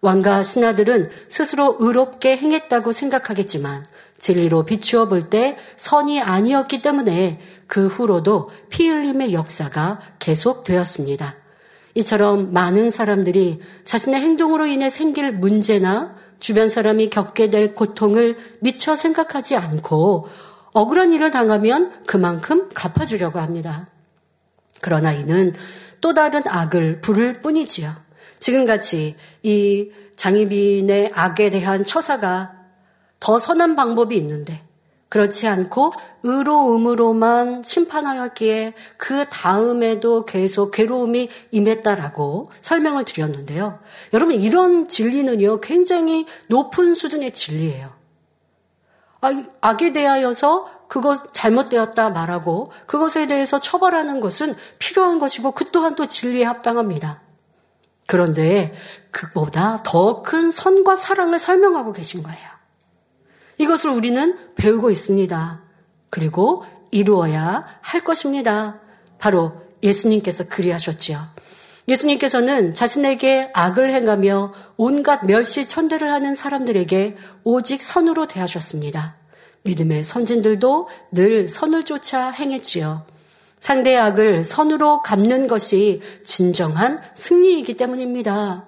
왕과 신하들은 스스로 의롭게 행했다고 생각하겠지만 진리로 비추어 볼 때 선이 아니었기 때문에 그 후로도 피 흘림의 역사가 계속되었습니다. 이처럼 많은 사람들이 자신의 행동으로 인해 생길 문제나 주변 사람이 겪게 될 고통을 미처 생각하지 않고 억울한 일을 당하면 그만큼 갚아주려고 합니다. 그러나 이는 또 다른 악을 부를 뿐이지요. 지금같이 이 장희빈의 악에 대한 처사가 더 선한 방법이 있는데 그렇지 않고 의로움으로만 심판하였기에 그 다음에도 계속 괴로움이 임했다라고 설명을 드렸는데요. 여러분 이런 진리는요 굉장히 높은 수준의 진리예요. 아, 악에 대하여서 그것 잘못되었다 말하고 그것에 대해서 처벌하는 것은 필요한 것이고 그 또한 또 진리에 합당합니다. 그런데 그보다 더 큰 선과 사랑을 설명하고 계신 거예요. 이것을 우리는 배우고 있습니다. 그리고 이루어야 할 것입니다. 바로 예수님께서 그리하셨지요. 예수님께서는 자신에게 악을 행하며 온갖 멸시 천대를 하는 사람들에게 오직 선으로 대하셨습니다. 믿음의 선진들도 늘 선을 쫓아 행했지요. 상대의 악을 선으로 갚는 것이 진정한 승리이기 때문입니다.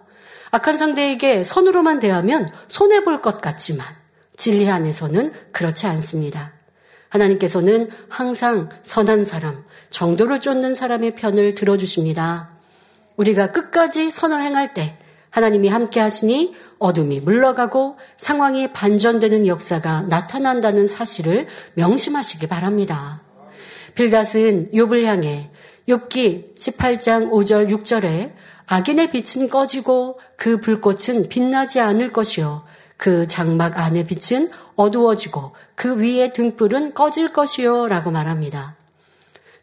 악한 상대에게 선으로만 대하면 손해볼 것 같지만 진리 안에서는 그렇지 않습니다. 하나님께서는 항상 선한 사람, 정도를 쫓는 사람의 편을 들어주십니다. 우리가 끝까지 선을 행할 때 하나님이 함께 하시니 어둠이 물러가고 상황이 반전되는 역사가 나타난다는 사실을 명심하시기 바랍니다. 빌닷은 욥을 향해 욥기 18장 5절 6절에 악인의 빛은 꺼지고 그 불꽃은 빛나지 않을 것이요 그 장막 안의 빛은 어두워지고 그 위의 등불은 꺼질 것이요 라고 말합니다.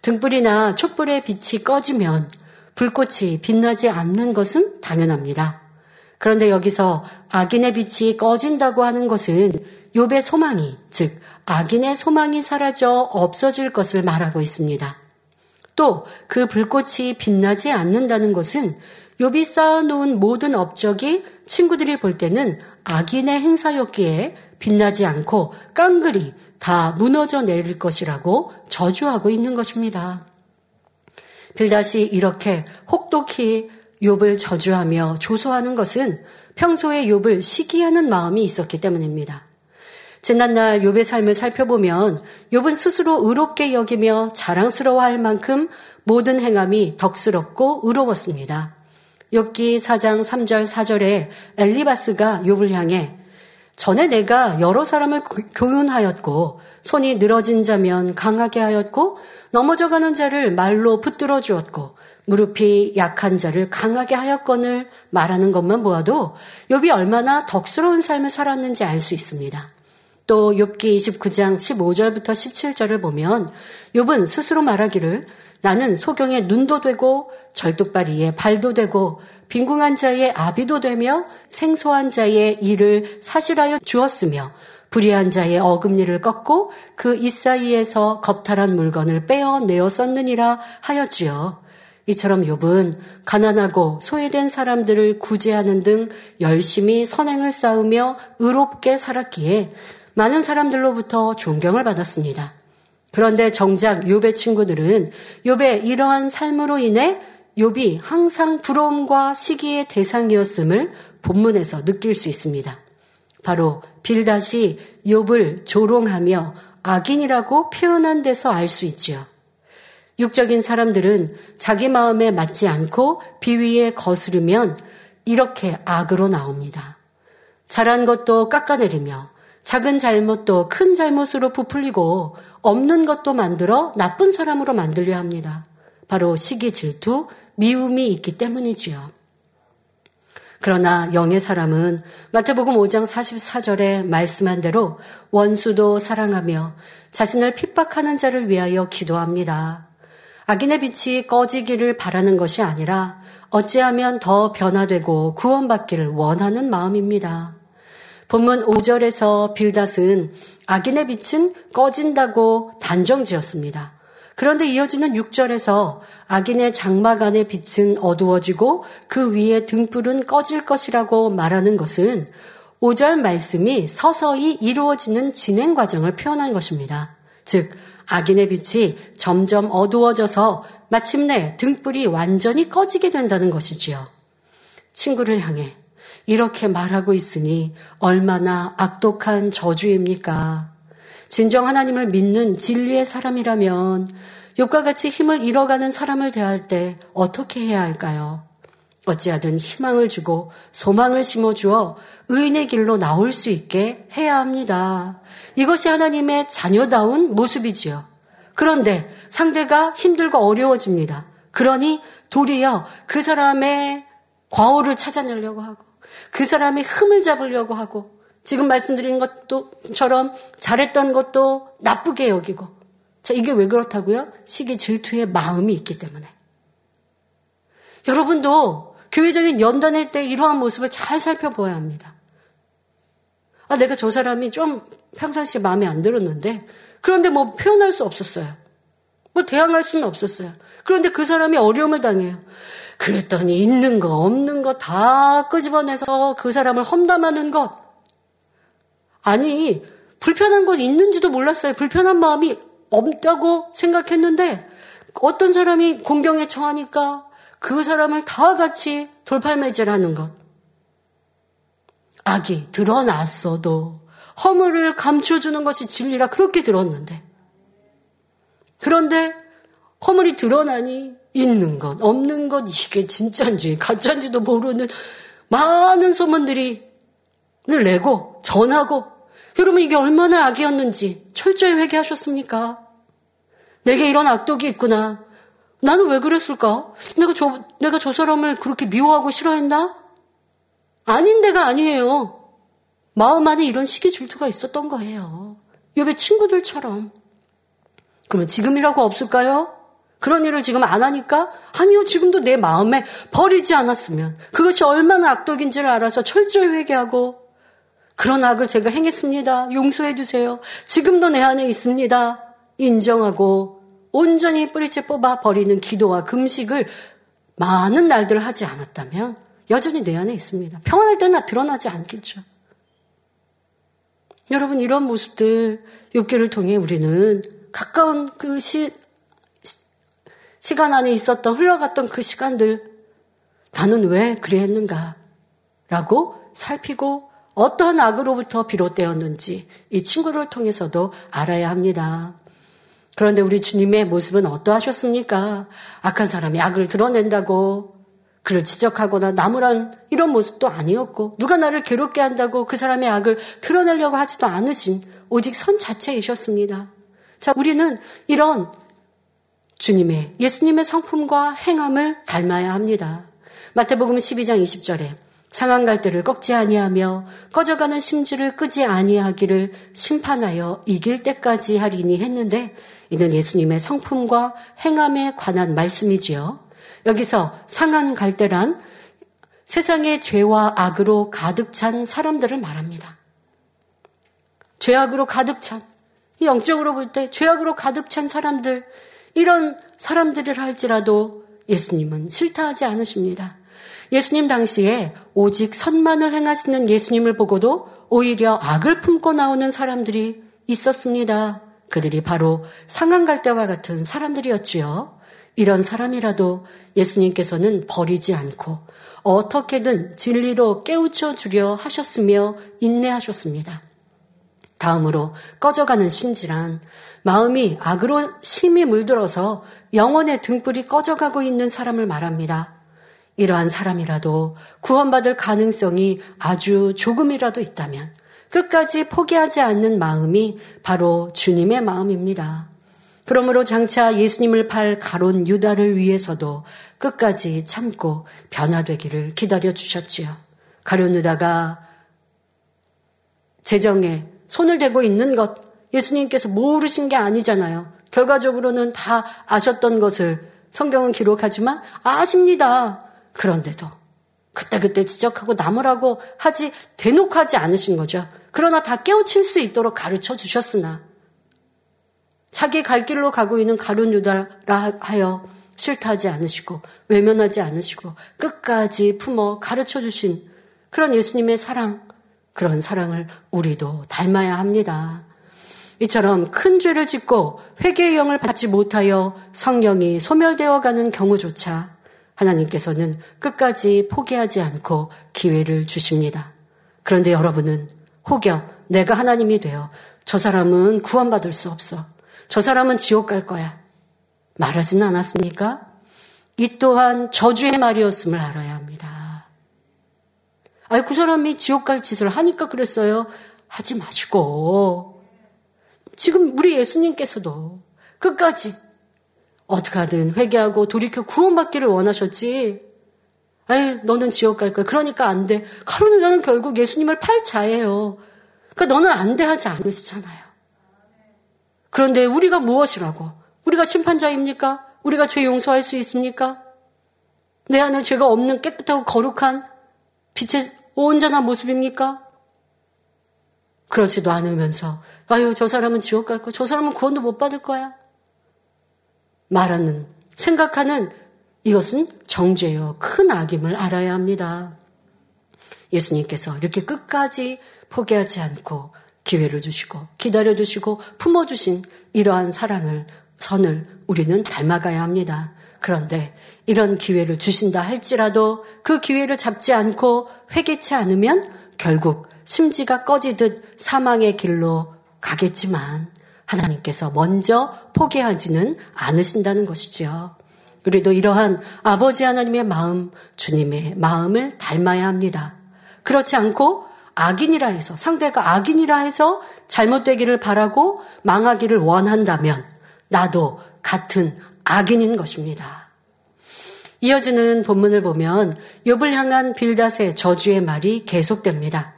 등불이나 촛불의 빛이 꺼지면 불꽃이 빛나지 않는 것은 당연합니다. 그런데 여기서 악인의 빛이 꺼진다고 하는 것은 욥의 소망이, 즉 악인의 소망이 사라져 없어질 것을 말하고 있습니다. 또 그 불꽃이 빛나지 않는다는 것은 욥이 쌓아놓은 모든 업적이 친구들이 볼 때는 악인의 행사였기에 빛나지 않고 깡그리 다 무너져 내릴 것이라고 저주하고 있는 것입니다. 빌다시 이렇게 혹독히 욥을 저주하며 조소하는 것은 평소에 욥을 시기하는 마음이 있었기 때문입니다. 지난날 욥의 삶을 살펴보면 욥은 스스로 의롭게 여기며 자랑스러워할 만큼 모든 행함이 덕스럽고 의로웠습니다. 욥기 4장 3절 4절에 엘리바스가 욥을 향해 전에 내가 여러 사람을 교훈하였고 손이 늘어진 자면 강하게 하였고 넘어져가는 자를 말로 붙들어 주었고 무릎이 약한 자를 강하게 하였건을 말하는 것만 보아도 욥이 얼마나 덕스러운 삶을 살았는지 알 수 있습니다. 또 욥기 29장 15절부터 17절을 보면 욥은 스스로 말하기를 나는 소경의 눈도 되고 절뚝발이의 발도 되고 빈궁한 자의 아비도 되며 생소한 자의 일을 사실하여 주었으며 불의한 자의 어금니를 꺾고 그 이사이에서 겁탈한 물건을 빼어내어 썼느니라 하였지요. 이처럼 욥은 가난하고 소외된 사람들을 구제하는 등 열심히 선행을 쌓으며 의롭게 살았기에 많은 사람들로부터 존경을 받았습니다. 그런데 정작 욥의 친구들은 욥의 이러한 삶으로 인해 욥이 항상 부러움과 시기의 대상이었음을 본문에서 느낄 수 있습니다. 바로 빌다시 욥을 조롱하며 악인이라고 표현한 데서 알 수 있지요. 육적인 사람들은 자기 마음에 맞지 않고 비위에 거스르면 이렇게 악으로 나옵니다. 잘한 것도 깎아내리며 작은 잘못도 큰 잘못으로 부풀리고 없는 것도 만들어 나쁜 사람으로 만들려 합니다. 바로 시기 질투, 미움이 있기 때문이지요. 그러나 영의 사람은 마태복음 5장 44절에 말씀한 대로 원수도 사랑하며 자신을 핍박하는 자를 위하여 기도합니다. 악인의 빛이 꺼지기를 바라는 것이 아니라 어찌하면 더 변화되고 구원받기를 원하는 마음입니다. 본문 5절에서 빌닷은 악인의 빛은 꺼진다고 단정 지었습니다. 그런데 이어지는 6절에서 악인의 장막 안의 빛은 어두워지고 그 위에 등불은 꺼질 것이라고 말하는 것은 5절 말씀이 서서히 이루어지는 진행 과정을 표현한 것입니다. 즉, 악인의 빛이 점점 어두워져서 마침내 등불이 완전히 꺼지게 된다는 것이지요. 친구를 향해 이렇게 말하고 있으니 얼마나 악독한 저주입니까? 진정 하나님을 믿는 진리의 사람이라면 욕과 같이 힘을 잃어가는 사람을 대할 때 어떻게 해야 할까요? 어찌하든 희망을 주고 소망을 심어주어 의인의 길로 나올 수 있게 해야 합니다. 이것이 하나님의 자녀다운 모습이지요. 그런데 상대가 힘들고 어려워집니다. 그러니 도리어 그 사람의 과오를 찾아내려고 하고 그 사람의 흠을 잡으려고 하고 지금 말씀드린 것도처럼 잘했던 것도 나쁘게 여기고 자 이게 왜 그렇다고요? 시기 질투의 마음이 있기 때문에 여러분도 교회적인 연단할 때 이러한 모습을 잘 살펴보아야 합니다. 아, 내가 저 사람이 좀 평상시에 마음에 안 들었는데, 그런데 뭐 표현할 수 없었어요. 뭐 대항할 수는 없었어요. 그런데 그 사람이 어려움을 당해요. 그랬더니 있는 거, 없는 거 다 끄집어내서 그 사람을 험담하는 것. 아니, 불편한 건 있는지도 몰랐어요. 불편한 마음이 없다고 생각했는데, 어떤 사람이 공경에 처하니까 그 사람을 다 같이 돌팔매질하는 것. 악이 드러났어도 허물을 감춰주는 것이 진리라 그렇게 들었는데 그런데 허물이 드러나니 있는 것, 없는 것, 이게 진짜인지 가짜인지도 모르는 많은 소문들이 내고 전하고 여러분 이게 얼마나 악이었는지 철저히 회개하셨습니까? 내게 이런 악독이 있구나. 나는 왜 그랬을까? 내가 저, 내가 저 사람을 그렇게 미워하고 싫어했나? 아닌 데가 아니에요. 마음 안에 이런 시기 질투가 있었던 거예요. 옆에 친구들처럼. 그러면 지금이라고 없을까요? 그런 일을 지금 안 하니까? 아니요, 지금도 내 마음에 버리지 않았으면. 그것이 얼마나 악독인지를 알아서 철저히 회개하고, 그런 악을 제가 행했습니다. 용서해 주세요. 지금도 내 안에 있습니다. 인정하고, 온전히 뿌리째 뽑아 버리는 기도와 금식을 많은 날들 하지 않았다면, 여전히 내 안에 있습니다. 평안할 때나 드러나지 않겠죠. 여러분 이런 모습들 욕기를 통해 우리는 가까운 그 시, 시간 안에 있었던 흘러갔던 그 시간들 나는 왜 그랬는가 라고 살피고 어떠한 악으로부터 비롯되었는지 이 친구를 통해서도 알아야 합니다. 그런데 우리 주님의 모습은 어떠하셨습니까? 악한 사람이 악을 드러낸다고 그를 지적하거나 나무란 이런 모습도 아니었고 누가 나를 괴롭게 한다고 그 사람의 악을 드러내려고 하지도 않으신 오직 선 자체이셨습니다. 자, 우리는 이런 주님의 예수님의 성품과 행함을 닮아야 합니다. 마태복음 12장 20절에 상한 갈대를 꺾지 아니하며 꺼져가는 심지를 끄지 아니하기를 심판하여 이길 때까지 하리니 했는데 이는 예수님의 성품과 행함에 관한 말씀이지요. 여기서 상한 갈대란 세상의 죄와 악으로 가득 찬 사람들을 말합니다. 죄악으로 가득 찬, 영적으로 볼 때 죄악으로 가득 찬 사람들, 이런 사람들을 할지라도 예수님은 싫다 하지 않으십니다. 예수님 당시에 오직 선만을 행하시는 예수님을 보고도 오히려 악을 품고 나오는 사람들이 있었습니다. 그들이 바로 상한 갈대와 같은 사람들이었지요. 이런 사람이라도 예수님께서는 버리지 않고 어떻게든 진리로 깨우쳐 주려 하셨으며 인내하셨습니다. 다음으로 꺼져가는 신질한 마음이 악으로 심히 물들어서 영혼의 등불이 꺼져가고 있는 사람을 말합니다. 이러한 사람이라도 구원받을 가능성이 아주 조금이라도 있다면 끝까지 포기하지 않는 마음이 바로 주님의 마음입니다. 그러므로 장차 예수님을 팔 가론 유다를 위해서도 끝까지 참고 변화되기를 기다려 주셨지요. 가론 유다가 재정에 손을 대고 있는 것 예수님께서 모르신 게 아니잖아요. 결과적으로는 다 아셨던 것을 성경은 기록하지만 아십니다. 그런데도 그때그때 지적하고 나무라고 하지 대놓고 하지 않으신 거죠. 그러나 다 깨우칠 수 있도록 가르쳐 주셨으나 자기 갈 길로 가고 있는 가룟 유다라 하여 싫다 하지 않으시고 외면하지 않으시고 끝까지 품어 가르쳐 주신 그런 예수님의 사랑 그런 사랑을 우리도 닮아야 합니다. 이처럼 큰 죄를 짓고 회개의 영을 받지 못하여 성령이 소멸되어 가는 경우조차 하나님께서는 끝까지 포기하지 않고 기회를 주십니다. 그런데 여러분은 혹여 내가 하나님이 되어 저 사람은 구원받을 수 없어. 저 사람은 지옥 갈 거야. 말하지는 않았습니까? 이 또한 저주의 말이었음을 알아야 합니다. 아이, 그 사람이 지옥 갈 짓을 하니까 그랬어요. 하지 마시고. 지금 우리 예수님께서도 끝까지 어떻게 하든 회개하고 돌이켜 구원받기를 원하셨지. 아이, 너는 지옥 갈 거야. 그러니까 안 돼. 카로는 나는 결국 예수님을 팔자예요. 그러니까 너는 안 돼 하지 않으시잖아요. 그런데 우리가 무엇이라고? 우리가 심판자입니까? 우리가 죄 용서할 수 있습니까? 내 안에 죄가 없는 깨끗하고 거룩한 빛의 온전한 모습입니까? 그렇지도 않으면서 아유 저 사람은 지옥 갈 거야. 저 사람은 구원도 못 받을 거야. 말하는 생각하는 이것은 정죄요 큰 악임을 알아야 합니다. 예수님께서 이렇게 끝까지 포기하지 않고 기회를 주시고 기다려 주시고 품어 주신 이러한 사랑을 선을 우리는 닮아가야 합니다. 그런데 이런 기회를 주신다 할지라도 그 기회를 잡지 않고 회개치 않으면 결국 심지가 꺼지듯 사망의 길로 가겠지만 하나님께서 먼저 포기하지는 않으신다는 것이죠. 그래도 이러한 아버지 하나님의 마음, 주님의 마음을 닮아야 합니다. 그렇지 않고 악인이라 해서, 상대가 악인이라 해서 잘못되기를 바라고 망하기를 원한다면 나도 같은 악인인 것입니다. 이어지는 본문을 보면 욥을 향한 빌닷의 저주의 말이 계속됩니다.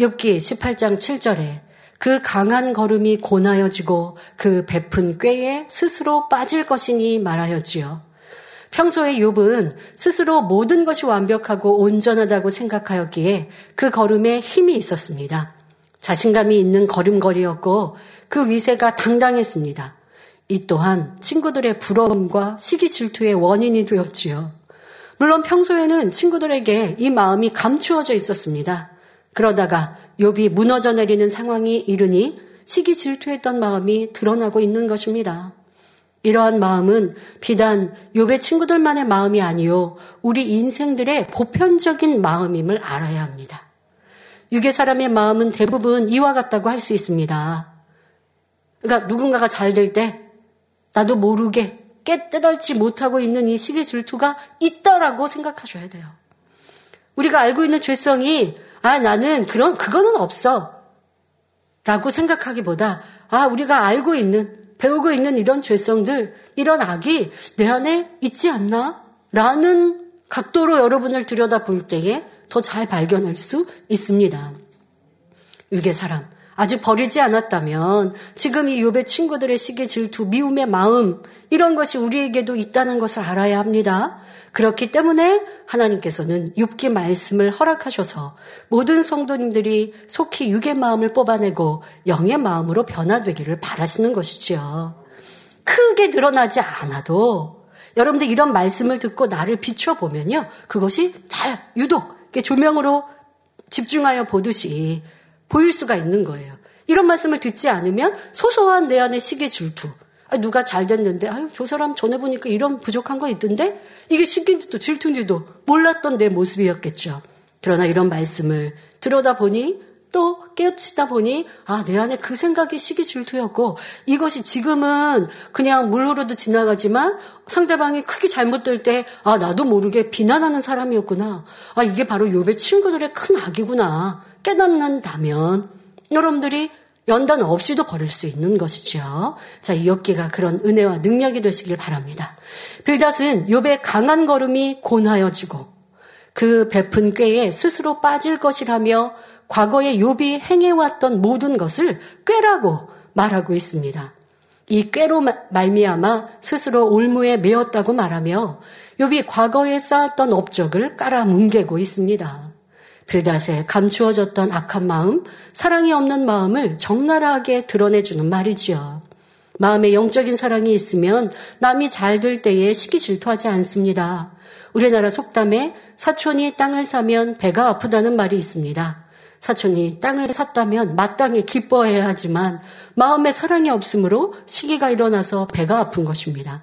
욥기 18장 7절에 그 강한 걸음이 고나여지고 그 베푼 꾀에 스스로 빠질 것이니 말하였지요. 평소에 욥은 스스로 모든 것이 완벽하고 온전하다고 생각하였기에 그 걸음에 힘이 있었습니다. 자신감이 있는 걸음걸이였고 그 위세가 당당했습니다. 이 또한 친구들의 부러움과 시기 질투의 원인이 되었지요. 물론 평소에는 친구들에게 이 마음이 감추어져 있었습니다. 그러다가 욥이 무너져 내리는 상황이 이르니 시기 질투했던 마음이 드러나고 있는 것입니다. 이러한 마음은 비단 욥의 친구들만의 마음이 아니요 우리 인생들의 보편적인 마음임을 알아야 합니다. 유괴 사람의 마음은 대부분 이와 같다고 할 수 있습니다. 그러니까 누군가가 잘 될 때 나도 모르게 깨뜨덜지 못하고 있는 이 시기 질투가 있다라고 생각하셔야 돼요. 우리가 알고 있는 죄성이 아 나는 그런 그거는 없어 라고 생각하기보다 아 우리가 알고 있는 배우고 있는 이런 죄성들 이런 악이 내 안에 있지 않나? 라는 각도로 여러분을 들여다볼 때에 더 잘 발견할 수 있습니다. 유괴 사람 아직 버리지 않았다면 지금 이 욥의 친구들의 시기 질투, 미움의 마음 이런 것이 우리에게도 있다는 것을 알아야 합니다. 그렇기 때문에 하나님께서는 욥기 말씀을 허락하셔서 모든 성도님들이 속히 육의 마음을 뽑아내고 영의 마음으로 변화되기를 바라시는 것이지요. 크게 드러나지 않아도 여러분들 이런 말씀을 듣고 나를 비춰보면요. 그것이 잘 유독 조명으로 집중하여 보듯이 보일 수가 있는 거예요. 이런 말씀을 듣지 않으면 소소한 내 안의 시기 질투. 아, 누가 잘 됐는데, 아유, 저 사람 전에 보니까 이런 부족한 거 있던데? 이게 시기인지도 질투인지도 몰랐던 내 모습이었겠죠. 그러나 이런 말씀을 들여다 보니 또 깨우치다 보니 아, 내 안에 그 생각이 시기 질투였고 이것이 지금은 그냥 물 흐르듯 지나가지만 상대방이 크게 잘못될 때 아, 나도 모르게 비난하는 사람이었구나. 아, 이게 바로 욥의 친구들의 큰 악이구나. 깨닫는다면 여러분들이 연단 없이도 버릴 수 있는 것이죠. 자, 이욥기가 그런 은혜와 능력이 되시길 바랍니다. 빌닷은 욥의 강한 걸음이 고나여지고 그 베푼 꾀에 스스로 빠질 것이라며 과거에 욥이 행해왔던 모든 것을 꾀라고 말하고 있습니다. 이 꾀로 말미암아 스스로 올무에 매었다고 말하며 욥이 과거에 쌓았던 업적을 깔아뭉개고 있습니다. 빌닷에 감추어졌던 악한 마음, 사랑이 없는 마음을 적나라하게 드러내주는 말이지요. 마음에 영적인 사랑이 있으면 남이 잘 될 때에 시기 질투하지 않습니다. 우리나라 속담에 사촌이 땅을 사면 배가 아프다는 말이 있습니다. 사촌이 땅을 샀다면 마땅히 기뻐해야 하지만 마음에 사랑이 없으므로 시기가 일어나서 배가 아픈 것입니다.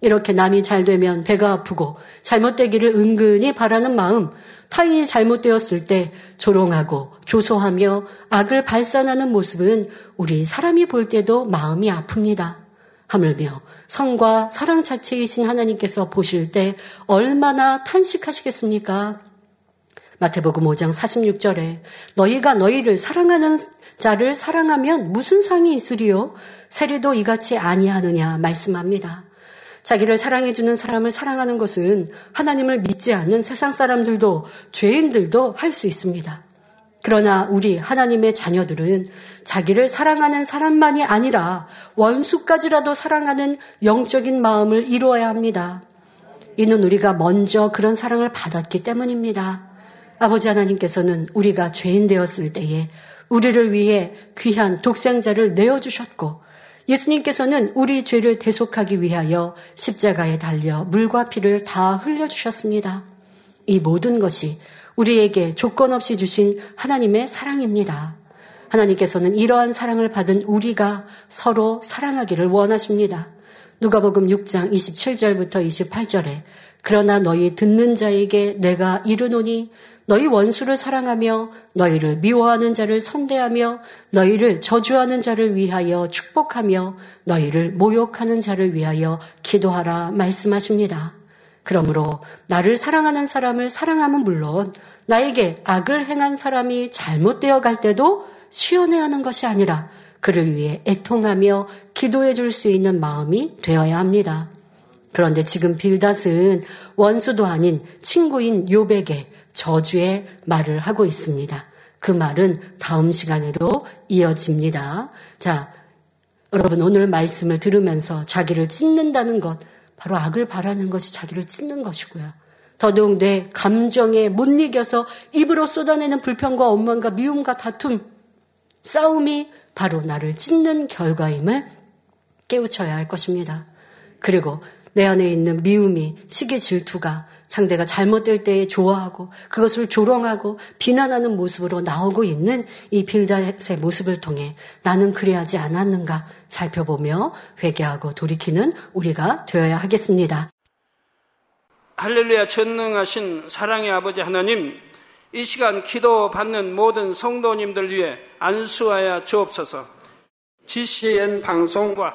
이렇게 남이 잘 되면 배가 아프고 잘못되기를 은근히 바라는 마음, 타인이 잘못되었을 때 조롱하고 조소하며 악을 발산하는 모습은 우리 사람이 볼 때도 마음이 아픕니다. 하물며 성과 사랑 자체이신 하나님께서 보실 때 얼마나 탄식하시겠습니까? 마태복음 5장 46절에 너희가 너희를 사랑하는 자를 사랑하면 무슨 상이 있으리요? 세례도 이같이 아니하느냐 말씀합니다. 자기를 사랑해주는 사람을 사랑하는 것은 하나님을 믿지 않는 세상 사람들도 죄인들도 할 수 있습니다. 그러나 우리 하나님의 자녀들은 자기를 사랑하는 사람만이 아니라 원수까지라도 사랑하는 영적인 마음을 이루어야 합니다. 이는 우리가 먼저 그런 사랑을 받았기 때문입니다. 아버지 하나님께서는 우리가 죄인 되었을 때에 우리를 위해 귀한 독생자를 내어주셨고 예수님께서는 우리 죄를 대속하기 위하여 십자가에 달려 물과 피를 다 흘려주셨습니다. 이 모든 것이 우리에게 조건 없이 주신 하나님의 사랑입니다. 하나님께서는 이러한 사랑을 받은 우리가 서로 사랑하기를 원하십니다. 누가복음 6장 27절부터 28절에 그러나 너희 듣는 자에게 내가 이르노니 너희 원수를 사랑하며 너희를 미워하는 자를 선대하며 너희를 저주하는 자를 위하여 축복하며 너희를 모욕하는 자를 위하여 기도하라 말씀하십니다. 그러므로 나를 사랑하는 사람을 사랑하면 물론 나에게 악을 행한 사람이 잘못되어 갈 때도 시원해 하는 것이 아니라 그를 위해 애통하며 기도해 줄 수 있는 마음이 되어야 합니다. 그런데 지금 빌닷은 원수도 아닌 친구인 요백에 저주의 말을 하고 있습니다. 그 말은 다음 시간에도 이어집니다. 자, 여러분 오늘 말씀을 들으면서 자기를 찢는다는 것, 바로 악을 바라는 것이 자기를 찢는 것이고요. 더더욱 내 감정에 못 이겨서 입으로 쏟아내는 불평과 원망과 미움과 다툼, 싸움이 바로 나를 찢는 결과임을 깨우쳐야 할 것입니다. 그리고 내 안에 있는 미움이, 시기 질투가 상대가 잘못될 때에 좋아하고 그것을 조롱하고 비난하는 모습으로 나오고 있는 이 빌닷의 모습을 통해 나는 그래야지 않았는가 살펴보며 회개하고 돌이키는 우리가 되어야 하겠습니다. 할렐루야 전능하신 사랑의 아버지 하나님 이 시간 기도 받는 모든 성도님들 위해 안수하여 주옵소서 GCN 방송과